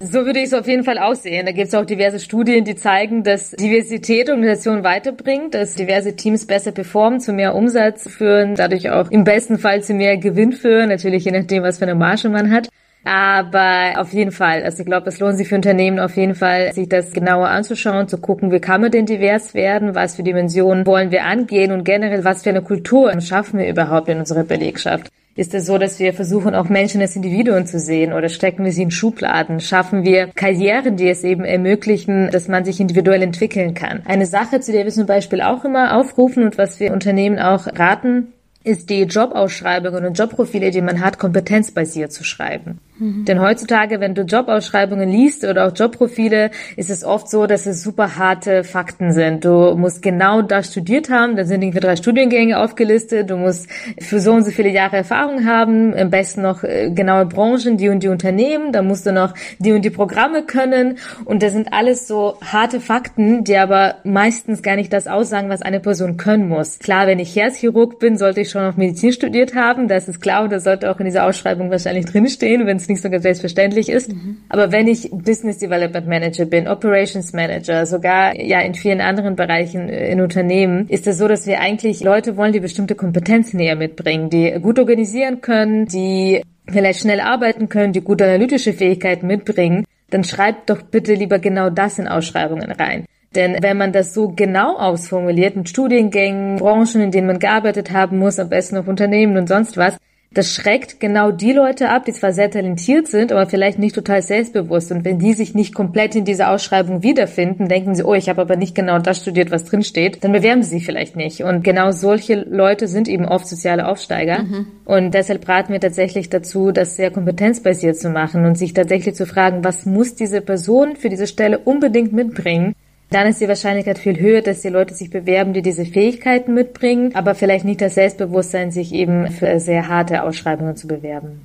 So würde ich es auf jeden Fall aussehen. Da gibt es auch diverse Studien, die zeigen, dass Diversität Organisationen weiterbringt, dass diverse Teams besser performen, zu mehr Umsatz führen, dadurch auch im besten Fall zu mehr Gewinn führen, natürlich je nachdem, was für eine Marge man hat. Aber auf jeden Fall, also ich glaube, es lohnt sich für Unternehmen auf jeden Fall, sich das genauer anzuschauen, zu gucken, wie kann man denn divers werden, was für Dimensionen wollen wir angehen und generell, was für eine Kultur schaffen wir überhaupt in unserer Belegschaft. Ist es so, dass wir versuchen, auch Menschen als Individuen zu sehen oder stecken wir sie in Schubladen? Schaffen wir Karrieren, die es eben ermöglichen, dass man sich individuell entwickeln kann? Eine Sache, zu der wir zum Beispiel auch immer aufrufen und was wir Unternehmen auch raten, ist die Jobausschreibungen und Jobprofile, die man hat, kompetenzbasiert zu schreiben. Mhm. Denn heutzutage, wenn du Jobausschreibungen liest oder auch Jobprofile, ist es oft so, dass es super harte Fakten sind. Du musst genau das studiert haben, da sind irgendwie drei Studiengänge aufgelistet, du musst für so und so viele Jahre Erfahrung haben, am besten noch äh, genaue Branchen, die und die Unternehmen, da musst du noch die und die Programme können und das sind alles so harte Fakten, die aber meistens gar nicht das aussagen, was eine Person können muss. Klar, wenn ich Herzchirurg bin, sollte ich schon noch Medizin studiert haben, das ist klar und das sollte auch in dieser Ausschreibung wahrscheinlich drinstehen, wenn es nicht sogar selbstverständlich ist. Mhm. Aber wenn ich Business Development Manager bin, Operations Manager, sogar ja in vielen anderen Bereichen äh, in Unternehmen, ist es so, dass wir eigentlich Leute wollen, die bestimmte Kompetenzen näher mitbringen, die gut organisieren können, die vielleicht schnell arbeiten können, die gute analytische Fähigkeiten mitbringen, dann schreibt doch bitte lieber genau das in Ausschreibungen rein. Denn wenn man das so genau ausformuliert mit Studiengängen, Branchen, in denen man gearbeitet haben muss, am besten noch Unternehmen und sonst was, das schreckt genau die Leute ab, die zwar sehr talentiert sind, aber vielleicht nicht total selbstbewusst. Und wenn die sich nicht komplett in dieser Ausschreibung wiederfinden, denken sie, oh, ich habe aber nicht genau das studiert, was drin steht, dann bewerben sie sich vielleicht nicht. Und genau solche Leute sind eben oft soziale Aufsteiger. Mhm. Und deshalb raten wir tatsächlich dazu, das sehr kompetenzbasiert zu machen und sich tatsächlich zu fragen, was muss diese Person für diese Stelle unbedingt mitbringen, dann ist die Wahrscheinlichkeit viel höher, dass die Leute sich bewerben, die diese Fähigkeiten mitbringen, aber vielleicht nicht das Selbstbewusstsein, sich eben für sehr harte Ausschreibungen zu bewerben.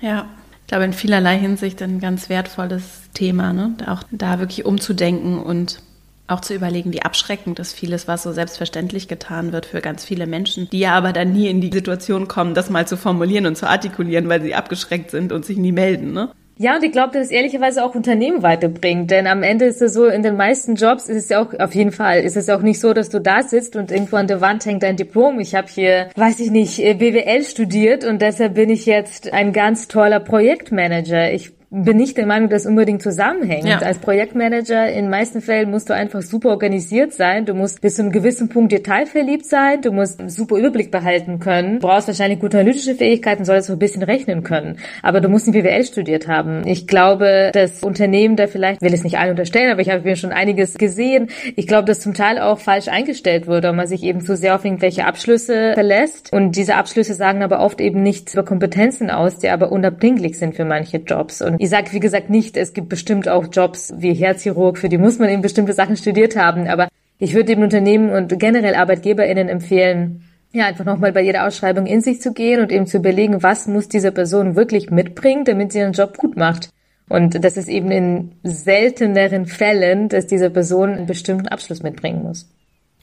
Ja, ich glaube in vielerlei Hinsicht ein ganz wertvolles Thema, ne? auch da wirklich umzudenken und auch zu überlegen, wie abschreckend ist vieles, was so selbstverständlich getan wird für ganz viele Menschen, die ja aber dann nie in die Situation kommen, das mal zu formulieren und zu artikulieren, weil sie abgeschreckt sind und sich nie melden. Ne? Ja, und ich glaube, dass es ehrlicherweise auch Unternehmen weiterbringt. Denn am Ende ist es so, in den meisten Jobs ist es ja auch, auf jeden Fall, ist es auch nicht so, dass du da sitzt und irgendwo an der Wand hängt dein Diplom. Ich habe hier, weiß ich nicht, BWL studiert und deshalb bin ich jetzt ein ganz toller Projektmanager. Ich bin nicht der Meinung, dass unbedingt zusammenhängt. Ja. Als Projektmanager in meisten Fällen musst du einfach super organisiert sein. Du musst bis zu einem gewissen Punkt detailverliebt sein. Du musst super Überblick behalten können. Du brauchst wahrscheinlich gute analytische Fähigkeiten, solltest auch ein bisschen rechnen können. Aber du musst ein BWL studiert haben. Ich glaube, dass Unternehmen da vielleicht, will es nicht allen unterstellen, aber ich habe mir schon einiges gesehen. Ich glaube, dass zum Teil auch falsch eingestellt wurde und man sich eben zu sehr auf irgendwelche Abschlüsse verlässt. Und diese Abschlüsse sagen aber oft eben nichts über Kompetenzen aus, die aber unabdinglich sind für manche Jobs. Und ich sage, wie gesagt, nicht, es gibt bestimmt auch Jobs wie Herzchirurg, für die muss man eben bestimmte Sachen studiert haben. Aber ich würde dem Unternehmen und generell ArbeitgeberInnen empfehlen, ja, einfach nochmal bei jeder Ausschreibung in sich zu gehen und eben zu überlegen, was muss diese Person wirklich mitbringen, damit sie ihren Job gut macht. Und das ist eben in selteneren Fällen, dass diese Person einen bestimmten Abschluss mitbringen muss.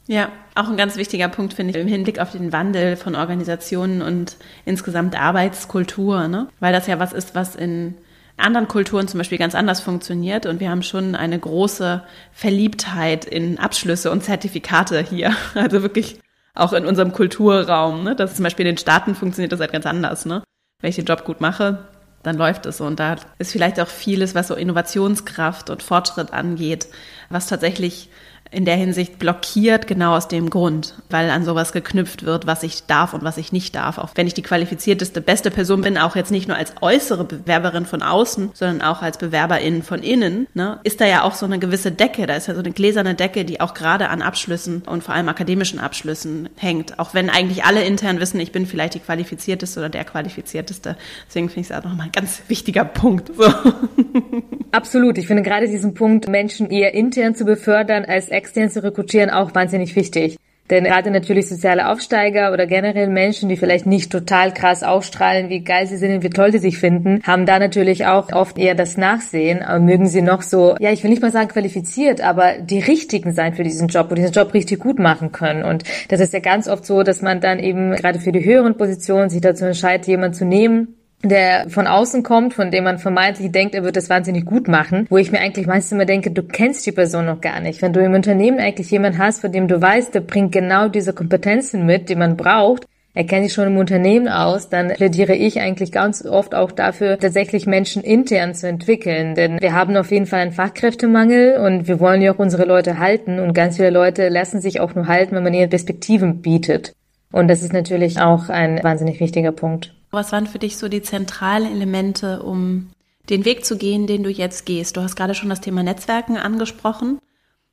Ja, auch ein ganz wichtiger Punkt finde ich im Hinblick auf den Wandel von Organisationen und insgesamt Arbeitskultur, ne? Weil das ja was ist, was in anderen Kulturen zum Beispiel ganz anders funktioniert und wir haben schon eine große Verliebtheit in Abschlüsse und Zertifikate hier. [laughs] Also wirklich auch in unserem Kulturraum. Ne? Das zum Beispiel in den Staaten funktioniert das halt ganz anders. Ne? Wenn ich den Job gut mache, dann läuft es. Und da ist vielleicht auch vieles, was so Innovationskraft und Fortschritt angeht, was tatsächlich in der Hinsicht blockiert, genau aus dem Grund, weil an sowas geknüpft wird, was ich darf und was ich nicht darf. Auch wenn ich die qualifizierteste, beste Person bin, auch jetzt nicht nur als äußere Bewerberin von außen, sondern auch als Bewerberin von innen, ne, ist da ja auch so eine gewisse Decke, da ist ja so eine gläserne Decke, die auch gerade an Abschlüssen und vor allem akademischen Abschlüssen hängt. Auch wenn eigentlich alle intern wissen, ich bin vielleicht die qualifizierteste oder der qualifizierteste. Deswegen finde ich es auch nochmal ein ganz wichtiger Punkt. So. [laughs] Absolut. Ich finde gerade diesen Punkt, Menschen eher intern zu befördern als extern zu rekrutieren, auch wahnsinnig wichtig. Denn gerade natürlich soziale Aufsteiger oder generell Menschen, die vielleicht nicht total krass ausstrahlen, wie geil sie sind und wie toll sie sich finden, haben da natürlich auch oft eher das Nachsehen. Aber mögen sie noch so, ja, ich will nicht mal sagen qualifiziert, aber die richtigen sein für diesen Job und diesen Job richtig gut machen können. Und das ist ja ganz oft so, dass man dann eben gerade für die höheren Positionen sich dazu entscheidet, jemanden zu nehmen, der von außen kommt, von dem man vermeintlich denkt, er wird das wahnsinnig gut machen, wo ich mir eigentlich meistens immer denke, du kennst die Person noch gar nicht. Wenn du im Unternehmen eigentlich jemanden hast, von dem du weißt, der bringt genau diese Kompetenzen mit, die man braucht, er kennt sich schon im Unternehmen aus, dann plädiere ich eigentlich ganz oft auch dafür, tatsächlich Menschen intern zu entwickeln. Denn wir haben auf jeden Fall einen Fachkräftemangel und wir wollen ja auch unsere Leute halten und ganz viele Leute lassen sich auch nur halten, wenn man ihnen Perspektiven bietet. Und das ist natürlich auch ein wahnsinnig wichtiger Punkt. Was waren für dich so die zentralen Elemente, um den Weg zu gehen, den du jetzt gehst? Du hast gerade schon das Thema Netzwerken angesprochen.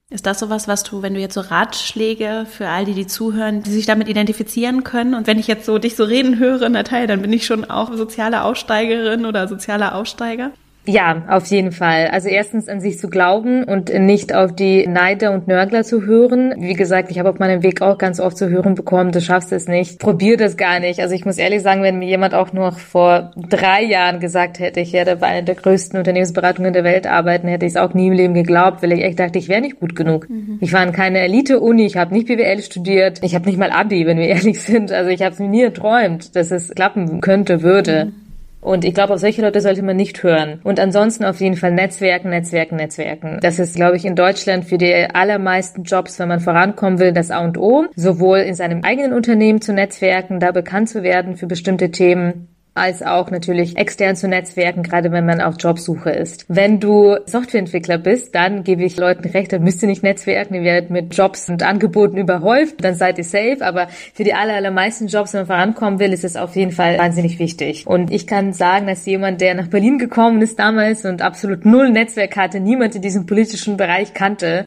Ist das sowas, was du, wenn du jetzt so Ratschläge für all die, die zuhören, die sich damit identifizieren können? Und wenn ich jetzt so dich so reden höre, Natalia, dann bin ich schon auch soziale Aussteigerin oder sozialer Aussteiger? Ja, auf jeden Fall. Also erstens an sich zu glauben und nicht auf die Neider und Nörgler zu hören. Wie gesagt, ich habe auf meinem Weg auch ganz oft zu hören bekommen, du schaffst es nicht, probier das gar nicht. Also ich muss ehrlich sagen, wenn mir jemand auch noch vor drei Jahren gesagt hätte, ich werde bei einer der größten Unternehmensberatungen der Welt arbeiten, hätte ich es auch nie im Leben geglaubt, weil ich echt dachte, ich wäre nicht gut genug. Mhm. Ich war in keiner Elite-Uni, ich habe nicht BWL studiert, ich habe nicht mal Abi, wenn wir [laughs] ehrlich sind. Also ich habe es mir nie erträumt, dass es klappen könnte, würde. Mhm. Und ich glaube, auf solche Leute sollte man nicht hören. Und ansonsten auf jeden Fall Netzwerken, Netzwerken, Netzwerken. Das ist, glaube ich, in Deutschland für die allermeisten Jobs, wenn man vorankommen will, das A und O. Sowohl in seinem eigenen Unternehmen zu Netzwerken, da bekannt zu werden für bestimmte Themen, als auch natürlich extern zu Netzwerken, gerade wenn man auf Jobsuche ist. Wenn du Softwareentwickler bist, dann gebe ich Leuten recht, dann müsst ihr nicht netzwerken, ihr werdet mit Jobs und Angeboten überhäuft, dann seid ihr safe, aber für die aller, allermeisten Jobs, wenn man vorankommen will, ist es auf jeden Fall wahnsinnig wichtig. Und ich kann sagen, dass jemand, der nach Berlin gekommen ist damals und absolut null Netzwerk hatte, niemand in diesem politischen Bereich kannte,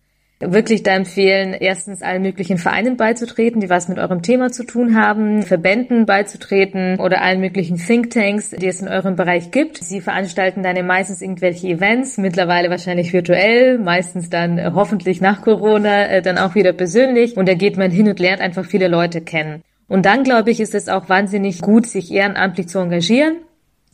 wirklich da empfehlen, erstens allen möglichen Vereinen beizutreten, die was mit eurem Thema zu tun haben, Verbänden beizutreten oder allen möglichen Thinktanks, die es in eurem Bereich gibt. Sie veranstalten dann meistens irgendwelche Events, mittlerweile wahrscheinlich virtuell, meistens dann äh, hoffentlich nach Corona äh, dann auch wieder persönlich und da geht man hin und lernt einfach viele Leute kennen. Und dann, glaube ich, ist es auch wahnsinnig gut, sich ehrenamtlich zu engagieren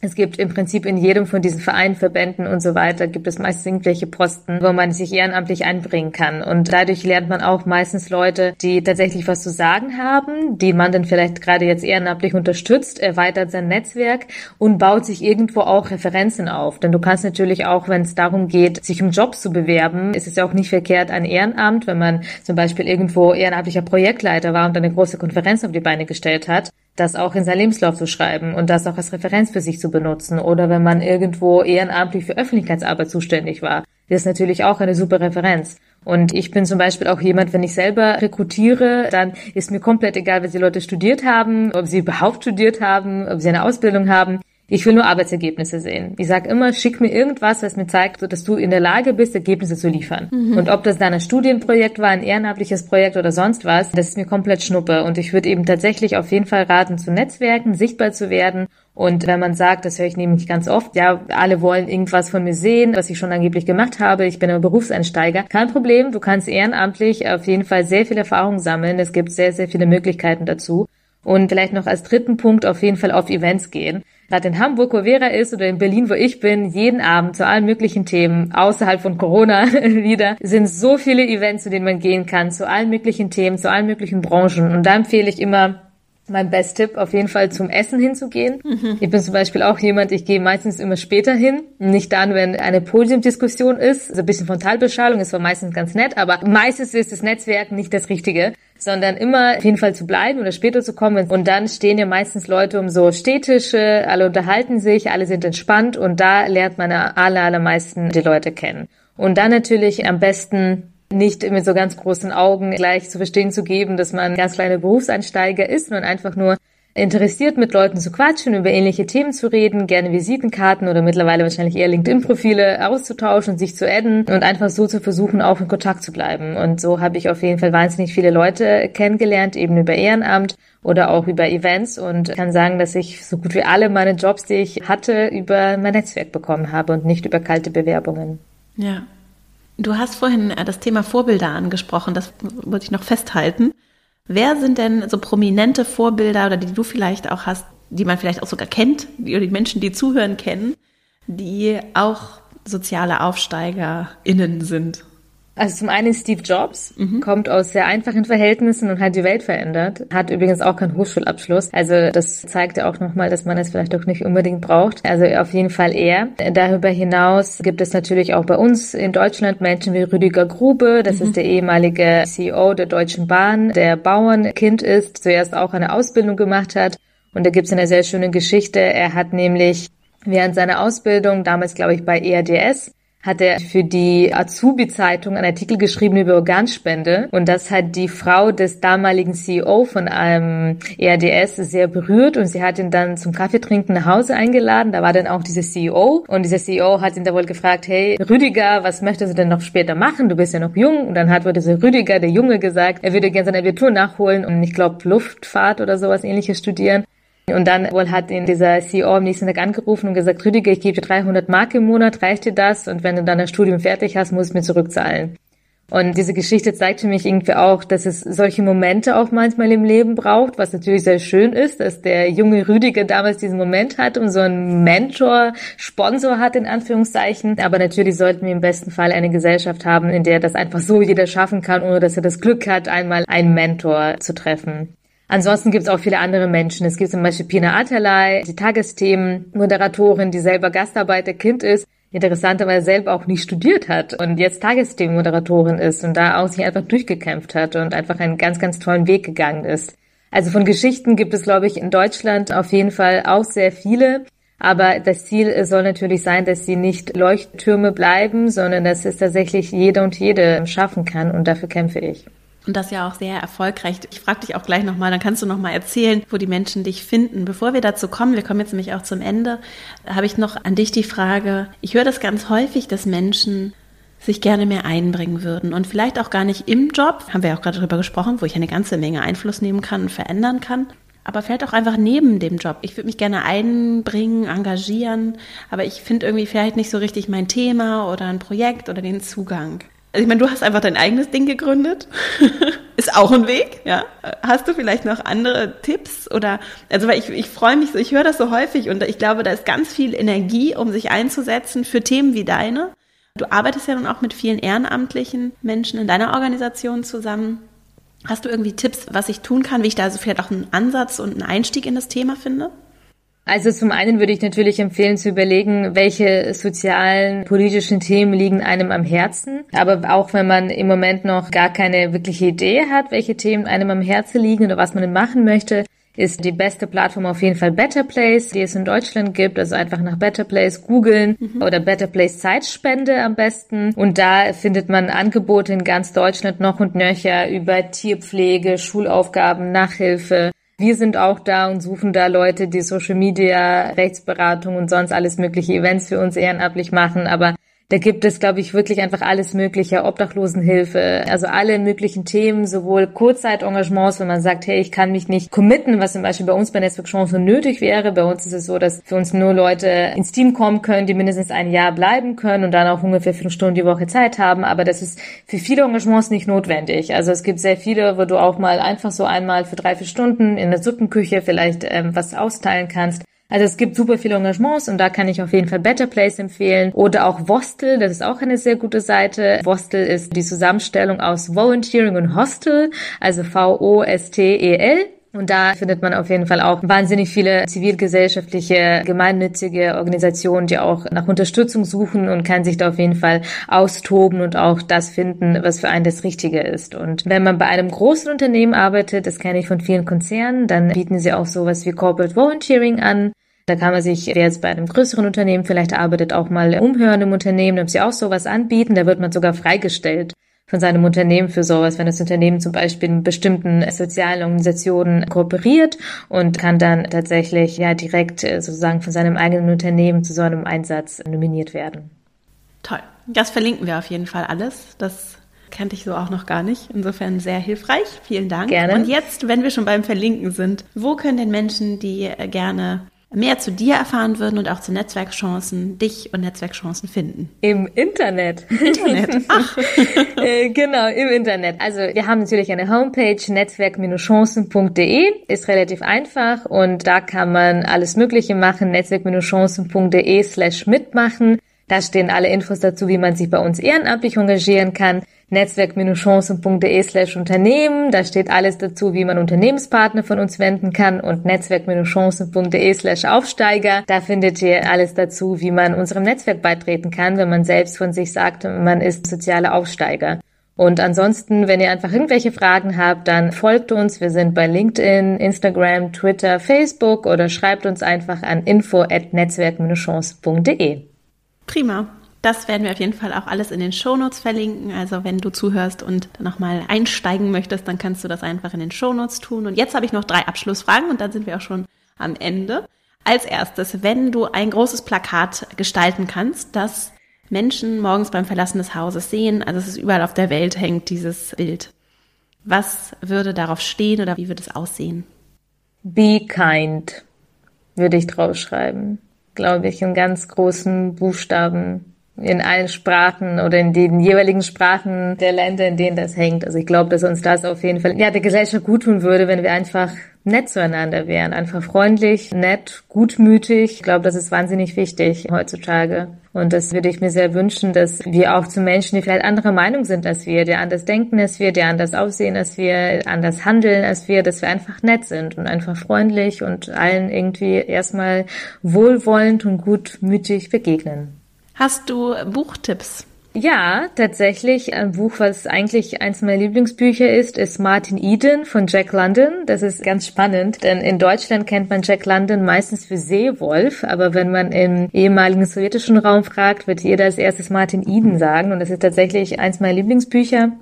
es gibt im Prinzip in jedem von diesen Vereinen, Verbänden und so weiter, gibt es meist irgendwelche Posten, wo man sich ehrenamtlich einbringen kann. Und dadurch lernt man auch meistens Leute, die tatsächlich was zu sagen haben, die man dann vielleicht gerade jetzt ehrenamtlich unterstützt, erweitert sein Netzwerk und baut sich irgendwo auch Referenzen auf. Denn du kannst natürlich auch, wenn es darum geht, sich um Jobs zu bewerben, ist es ja auch nicht verkehrt, ein Ehrenamt, wenn man zum Beispiel irgendwo ehrenamtlicher Projektleiter war und eine große Konferenz auf die Beine gestellt hat, das auch in seinen Lebenslauf zu schreiben und das auch als Referenz für sich zu benutzen. Oder wenn man irgendwo ehrenamtlich für Öffentlichkeitsarbeit zuständig war. Das ist natürlich auch eine super Referenz. Und ich bin zum Beispiel auch jemand, wenn ich selber rekrutiere, dann ist mir komplett egal, was die Leute studiert haben, ob sie überhaupt studiert haben, ob sie eine Ausbildung haben. Ich will nur Arbeitsergebnisse sehen. Ich sage immer, schick mir irgendwas, was mir zeigt, dass du in der Lage bist, Ergebnisse zu liefern. Mhm. Und ob das dann ein Studienprojekt war, ein ehrenamtliches Projekt oder sonst was, das ist mir komplett schnuppe. Und ich würde eben tatsächlich auf jeden Fall raten, zu Netzwerken, sichtbar zu werden. Und wenn man sagt, das höre ich nämlich ganz oft, ja, alle wollen irgendwas von mir sehen, was ich schon angeblich gemacht habe, ich bin aber Berufseinsteiger. Kein Problem, du kannst ehrenamtlich auf jeden Fall sehr viel Erfahrung sammeln. Es gibt sehr, sehr viele Möglichkeiten dazu. Und vielleicht noch als dritten Punkt auf jeden Fall auf Events gehen gerade in Hamburg, wo Vera ist, oder in Berlin, wo ich bin, jeden Abend zu allen möglichen Themen, außerhalb von Corona [laughs] wieder, sind so viele Events, zu denen man gehen kann, zu allen möglichen Themen, zu allen möglichen Branchen. Und da empfehle ich immer, mein Best-Tipp auf jeden Fall zum Essen hinzugehen. Mhm. Ich bin zum Beispiel auch jemand, ich gehe meistens immer später hin. Nicht dann, wenn eine Podiumdiskussion ist. So ein bisschen Frontalbeschallung ist zwar meistens ganz nett, aber meistens ist das Netzwerk nicht das Richtige sondern immer auf jeden Fall zu bleiben oder später zu kommen. Und dann stehen ja meistens Leute um so Städtische, alle unterhalten sich, alle sind entspannt und da lernt man alle allermeisten die Leute kennen. Und dann natürlich am besten nicht mit so ganz großen Augen gleich zu verstehen zu geben, dass man ganz kleiner Berufseinsteiger ist, sondern einfach nur interessiert, mit Leuten zu quatschen, über ähnliche Themen zu reden, gerne Visitenkarten oder mittlerweile wahrscheinlich eher LinkedIn-Profile auszutauschen, sich zu adden und einfach so zu versuchen, auch in Kontakt zu bleiben. Und so habe ich auf jeden Fall wahnsinnig viele Leute kennengelernt, eben über Ehrenamt oder auch über Events und kann sagen, dass ich so gut wie alle meine Jobs, die ich hatte, über mein Netzwerk bekommen habe und nicht über kalte Bewerbungen. Ja, Du hast vorhin äh, das Thema Vorbilder angesprochen, das wollte ich noch festhalten. Wer sind denn so prominente Vorbilder oder die du vielleicht auch hast, die man vielleicht auch sogar kennt, die, die Menschen, die zuhören, kennen, die auch soziale AufsteigerInnen sind? Also zum einen Steve Jobs, mhm. kommt aus sehr einfachen Verhältnissen und hat die Welt verändert, hat übrigens auch keinen Hochschulabschluss. Also das zeigt ja auch nochmal, dass man es vielleicht auch nicht unbedingt braucht. Also auf jeden Fall er. Darüber hinaus gibt es natürlich auch bei uns in Deutschland Menschen wie Rüdiger Grube, das mhm. ist der ehemalige CEO der Deutschen Bahn, der Bauernkind ist, zuerst auch eine Ausbildung gemacht hat. Und da gibt es eine sehr schöne Geschichte. Er hat nämlich während seiner Ausbildung, damals glaube ich bei ERDS, hat er für die Azubi-Zeitung einen Artikel geschrieben über Organspende. Und das hat die Frau des damaligen CEO von einem ERDS sehr berührt und sie hat ihn dann zum Kaffeetrinken nach Hause eingeladen. Da war dann auch dieser CEO und dieser CEO hat ihn da wohl gefragt, hey Rüdiger, was möchtest du denn noch später machen? Du bist ja noch jung. Und dann hat wohl dieser Rüdiger, der Junge, gesagt, er würde gerne sein Abitur nachholen und ich glaube Luftfahrt oder sowas ähnliches studieren. Und dann wohl hat ihn dieser CEO am nächsten Tag angerufen und gesagt, Rüdiger, ich gebe dir 300 Mark im Monat, reicht dir das? Und wenn du dann das Studium fertig hast, musst du mir zurückzahlen. Und diese Geschichte zeigt für mich irgendwie auch, dass es solche Momente auch manchmal im Leben braucht, was natürlich sehr schön ist, dass der junge Rüdiger damals diesen Moment hat und so einen Mentor, Sponsor hat in Anführungszeichen. Aber natürlich sollten wir im besten Fall eine Gesellschaft haben, in der das einfach so jeder schaffen kann, ohne dass er das Glück hat, einmal einen Mentor zu treffen. Ansonsten gibt es auch viele andere Menschen. Es gibt zum Beispiel Pina Atalay, die Tagesthemen-Moderatorin, die selber Gastarbeiterkind ist, interessanterweise selber auch nicht studiert hat und jetzt Tagesthemen-Moderatorin ist und da auch sich einfach durchgekämpft hat und einfach einen ganz, ganz tollen Weg gegangen ist. Also von Geschichten gibt es, glaube ich, in Deutschland auf jeden Fall auch sehr viele. Aber das Ziel soll natürlich sein, dass sie nicht Leuchttürme bleiben, sondern dass es tatsächlich jeder und jede schaffen kann. Und dafür kämpfe ich. Und das ja auch sehr erfolgreich. Ich frage dich auch gleich nochmal, dann kannst du nochmal erzählen, wo die Menschen dich finden. Bevor wir dazu kommen, wir kommen jetzt nämlich auch zum Ende, habe ich noch an dich die Frage, ich höre das ganz häufig, dass Menschen sich gerne mehr einbringen würden und vielleicht auch gar nicht im Job, haben wir ja auch gerade darüber gesprochen, wo ich eine ganze Menge Einfluss nehmen kann und verändern kann, aber vielleicht auch einfach neben dem Job. Ich würde mich gerne einbringen, engagieren, aber ich finde irgendwie vielleicht nicht so richtig mein Thema oder ein Projekt oder den Zugang. Also ich meine, du hast einfach dein eigenes Ding gegründet. [laughs] Ist auch ein Weg, ja. Hast du vielleicht noch andere Tipps oder, also weil ich, ich freue mich so, ich höre das so häufig und ich glaube, da ist ganz viel Energie, um sich einzusetzen für Themen wie deine. Du arbeitest ja nun auch mit vielen ehrenamtlichen Menschen in deiner Organisation zusammen. Hast du irgendwie Tipps, was ich tun kann, wie ich da so vielleicht auch einen Ansatz und einen Einstieg in das Thema finde? Also zum einen würde ich natürlich empfehlen zu überlegen, welche sozialen, politischen Themen liegen einem am Herzen. Aber auch wenn man im Moment noch gar keine wirkliche Idee hat, welche Themen einem am Herzen liegen oder was man denn machen möchte, ist die beste Plattform auf jeden Fall Better Place, die es in Deutschland gibt. Also einfach nach Better Place googeln mhm. oder Better Place Zeitspende am besten. Und da findet man Angebote in ganz Deutschland noch und nöcher über Tierpflege, Schulaufgaben, Nachhilfe, wir sind auch da und suchen da Leute, die Social Media, Rechtsberatung und sonst alles mögliche Events für uns ehrenamtlich machen. Aber da gibt es, glaube ich, wirklich einfach alles Mögliche, Obdachlosenhilfe, also alle möglichen Themen, sowohl Kurzzeit-Engagements, wenn man sagt, hey, ich kann mich nicht committen, was zum Beispiel bei uns bei Netzwerk Chance nötig wäre. Bei uns ist es so, dass für uns nur Leute ins Team kommen können, die mindestens ein Jahr bleiben können und dann auch ungefähr fünf Stunden die Woche Zeit haben. Aber das ist für viele Engagements nicht notwendig. Also es gibt sehr viele, wo du auch mal einfach so einmal für drei, vier Stunden in der Suppenküche vielleicht ähm, was austeilen kannst. Also es gibt super viele Engagements und da kann ich auf jeden Fall Better Place empfehlen oder auch Vostel, das ist auch eine sehr gute Seite. Vostel ist die Zusammenstellung aus Volunteering und Hostel, also V-O-S-T-E-L. Und da findet man auf jeden Fall auch wahnsinnig viele zivilgesellschaftliche, gemeinnützige Organisationen, die auch nach Unterstützung suchen und kann sich da auf jeden Fall austoben und auch das finden, was für einen das Richtige ist. Und wenn man bei einem großen Unternehmen arbeitet, das kenne ich von vielen Konzernen, dann bieten sie auch sowas wie Corporate Volunteering an. Da kann man sich, wer jetzt bei einem größeren Unternehmen vielleicht arbeitet, auch mal umhören im Unternehmen, ob sie auch sowas anbieten. Da wird man sogar freigestellt von seinem Unternehmen für sowas, wenn das Unternehmen zum Beispiel mit bestimmten sozialen Organisationen kooperiert und kann dann tatsächlich ja direkt äh, sozusagen von seinem eigenen Unternehmen zu so einem Einsatz nominiert werden. Toll. Das verlinken wir auf jeden Fall alles. Das kannte ich so auch noch gar nicht. Insofern sehr hilfreich. Vielen Dank. Gerne. Und jetzt, wenn wir schon beim Verlinken sind, wo können denn Menschen, die äh, gerne mehr zu dir erfahren würden und auch zu Netzwerkchancen, dich und Netzwerkchancen finden? Im Internet. Internet. [laughs] Ach. Äh, genau, im Internet. Also wir haben natürlich eine Homepage, netzwerk-chancen.de, ist relativ einfach und da kann man alles Mögliche machen, netzwerk-chancen.de slash mitmachen. Da stehen alle Infos dazu, wie man sich bei uns ehrenamtlich engagieren kann netzwerk-chancen.de slash Unternehmen. Da steht alles dazu, wie man Unternehmenspartner von uns wenden kann und netzwerk-chancen.de slash Aufsteiger. Da findet ihr alles dazu, wie man unserem Netzwerk beitreten kann, wenn man selbst von sich sagt, man ist sozialer Aufsteiger. Und ansonsten, wenn ihr einfach irgendwelche Fragen habt, dann folgt uns. Wir sind bei LinkedIn, Instagram, Twitter, Facebook oder schreibt uns einfach an info at netzwerk-chancen.de. Prima. Das werden wir auf jeden Fall auch alles in den Shownotes verlinken. Also wenn du zuhörst und nochmal einsteigen möchtest, dann kannst du das einfach in den Shownotes tun. Und jetzt habe ich noch drei Abschlussfragen und dann sind wir auch schon am Ende. Als erstes, wenn du ein großes Plakat gestalten kannst, das Menschen morgens beim Verlassen des Hauses sehen, also es ist überall auf der Welt hängt dieses Bild. Was würde darauf stehen oder wie würde es aussehen? Be kind, würde ich draufschreiben. Glaube ich, in ganz großen Buchstaben in allen Sprachen oder in den jeweiligen Sprachen der Länder, in denen das hängt. Also ich glaube, dass uns das auf jeden Fall ja der Gesellschaft gut tun würde, wenn wir einfach nett zueinander wären, einfach freundlich, nett, gutmütig. Ich glaube, das ist wahnsinnig wichtig heutzutage. Und das würde ich mir sehr wünschen, dass wir auch zu Menschen, die vielleicht anderer Meinung sind als wir, die anders denken als wir, die anders aussehen als wir, anders handeln als wir, dass wir einfach nett sind und einfach freundlich und allen irgendwie erstmal wohlwollend und gutmütig begegnen. Hast du Buchtipps? Ja, tatsächlich. Ein Buch, was eigentlich eins meiner Lieblingsbücher ist, ist Martin Eden von Jack London. Das ist ganz spannend, denn in Deutschland kennt man Jack London meistens für Seewolf, aber wenn man im ehemaligen sowjetischen Raum fragt, wird jeder als erstes Martin Eden sagen und das ist tatsächlich eins meiner Lieblingsbücher.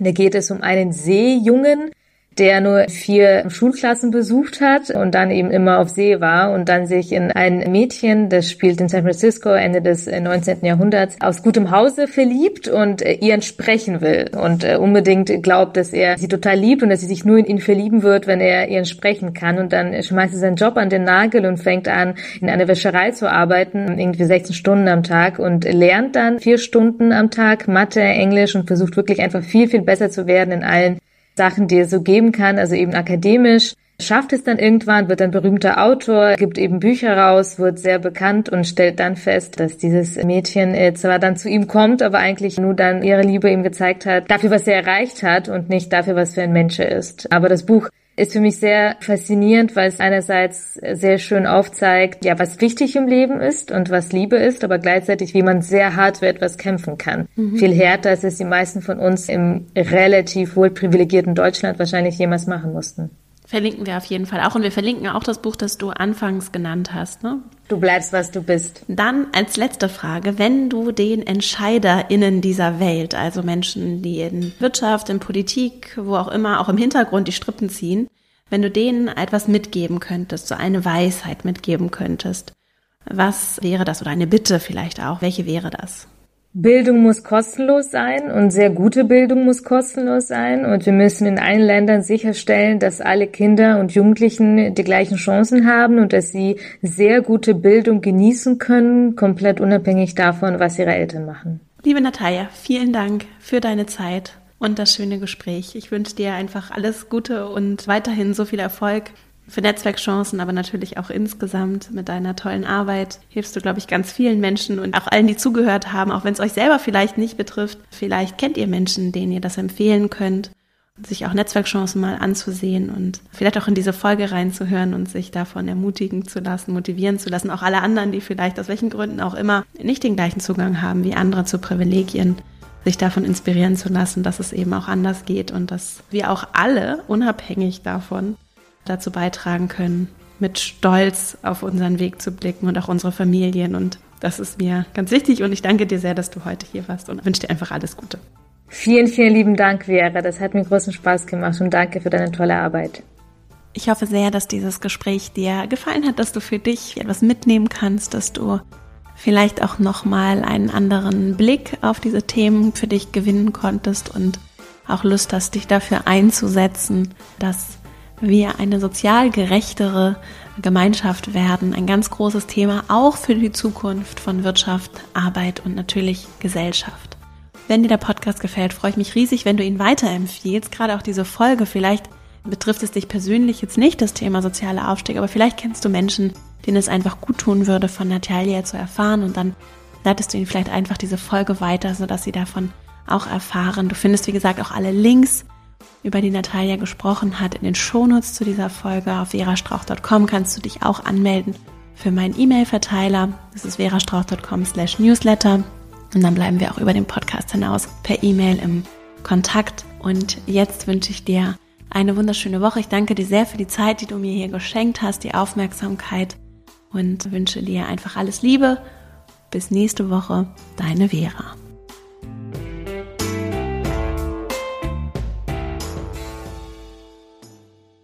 Da geht es um einen Seejungen, der nur vier Schulklassen besucht hat und dann eben immer auf See war und dann sich in ein Mädchen, das spielt in San Francisco Ende des 19. Äh, Jahrhunderts, aus gutem Hause verliebt und äh, ihr entsprechen will und äh, unbedingt glaubt, dass er sie total liebt und dass sie sich nur in ihn verlieben wird, wenn er ihr entsprechen kann und dann schmeißt er seinen Job an den Nagel und fängt an, in einer Wäscherei zu arbeiten, irgendwie 16 Stunden am Tag und lernt dann vier Stunden am Tag Mathe, Englisch und versucht wirklich einfach viel, viel besser zu werden in allen Sachen, die es so geben kann, also eben akademisch, schafft es dann irgendwann, wird ein berühmter Autor, gibt eben Bücher raus, wird sehr bekannt und stellt dann fest, dass dieses Mädchen zwar dann zu ihm kommt, aber eigentlich nur dann ihre Liebe ihm gezeigt hat, dafür, was er erreicht hat und nicht dafür, was für ein Mensch er ist. Aber das Buch ist für mich sehr faszinierend, weil es einerseits sehr schön aufzeigt, ja, was wichtig im Leben ist und was Liebe ist, aber gleichzeitig, wie man sehr hart für etwas kämpfen kann. Mhm. Viel härter, als es die meisten von uns im relativ wohl privilegierten Deutschland wahrscheinlich jemals machen mussten. Verlinken wir auf jeden Fall auch. Und wir verlinken auch das Buch, das du anfangs genannt hast. Ne? Du bleibst, was du bist. Dann als letzte Frage, wenn du den EntscheiderInnen dieser Welt, also Menschen, die in Wirtschaft, in Politik, wo auch immer, auch im Hintergrund die Strippen ziehen, wenn du denen etwas mitgeben könntest, so eine Weisheit mitgeben könntest, was wäre das? Oder eine Bitte vielleicht auch. Welche wäre das? Bildung muss kostenlos sein und sehr gute Bildung muss kostenlos sein. Und wir müssen in allen Ländern sicherstellen, dass alle Kinder und Jugendlichen die gleichen Chancen haben und dass sie sehr gute Bildung genießen können, komplett unabhängig davon, was ihre Eltern machen. Liebe Natalia, vielen Dank für deine Zeit und das schöne Gespräch. Ich wünsche dir einfach alles Gute und weiterhin so viel Erfolg für Netzwerkchancen, aber natürlich auch insgesamt mit deiner tollen Arbeit hilfst du, glaube ich, ganz vielen Menschen und auch allen, die zugehört haben, auch wenn es euch selber vielleicht nicht betrifft. Vielleicht kennt ihr Menschen, denen ihr das empfehlen könnt, sich auch Netzwerkchancen mal anzusehen und vielleicht auch in diese Folge reinzuhören und sich davon ermutigen zu lassen, motivieren zu lassen. Auch alle anderen, die vielleicht aus welchen Gründen auch immer nicht den gleichen Zugang haben wie andere zu Privilegien, sich davon inspirieren zu lassen, dass es eben auch anders geht und dass wir auch alle, unabhängig davon, dazu beitragen können, mit Stolz auf unseren Weg zu blicken und auch unsere Familien. Und das ist mir ganz wichtig und ich danke dir sehr, dass du heute hier warst und wünsche dir einfach alles Gute. Vielen, vielen lieben Dank, Vera. Das hat mir großen Spaß gemacht und danke für deine tolle Arbeit. Ich hoffe sehr, dass dieses Gespräch dir gefallen hat, dass du für dich etwas mitnehmen kannst, dass du vielleicht auch nochmal einen anderen Blick auf diese Themen für dich gewinnen konntest und auch Lust hast, dich dafür einzusetzen, dass wir eine sozial gerechtere Gemeinschaft werden. Ein ganz großes Thema auch für die Zukunft von Wirtschaft, Arbeit und natürlich Gesellschaft. Wenn dir der Podcast gefällt, freue ich mich riesig, wenn du ihn weiterempfiehlst. Gerade auch diese Folge. Vielleicht betrifft es dich persönlich jetzt nicht, das Thema soziale Aufstieg, aber vielleicht kennst du Menschen, denen es einfach gut tun würde, von Natalia zu erfahren und dann leitest du ihnen vielleicht einfach diese Folge weiter, sodass sie davon auch erfahren. Du findest, wie gesagt, auch alle Links über die Natalia gesprochen hat, in den Shownotes zu dieser Folge auf verastrauch.com kannst du dich auch anmelden für meinen E-Mail-Verteiler. Das ist verastrauch.com slash newsletter. Und dann bleiben wir auch über den Podcast hinaus per E-Mail im Kontakt. Und jetzt wünsche ich dir eine wunderschöne Woche. Ich danke dir sehr für die Zeit, die du mir hier geschenkt hast, die Aufmerksamkeit und wünsche dir einfach alles Liebe Bis nächste Woche, deine Vera.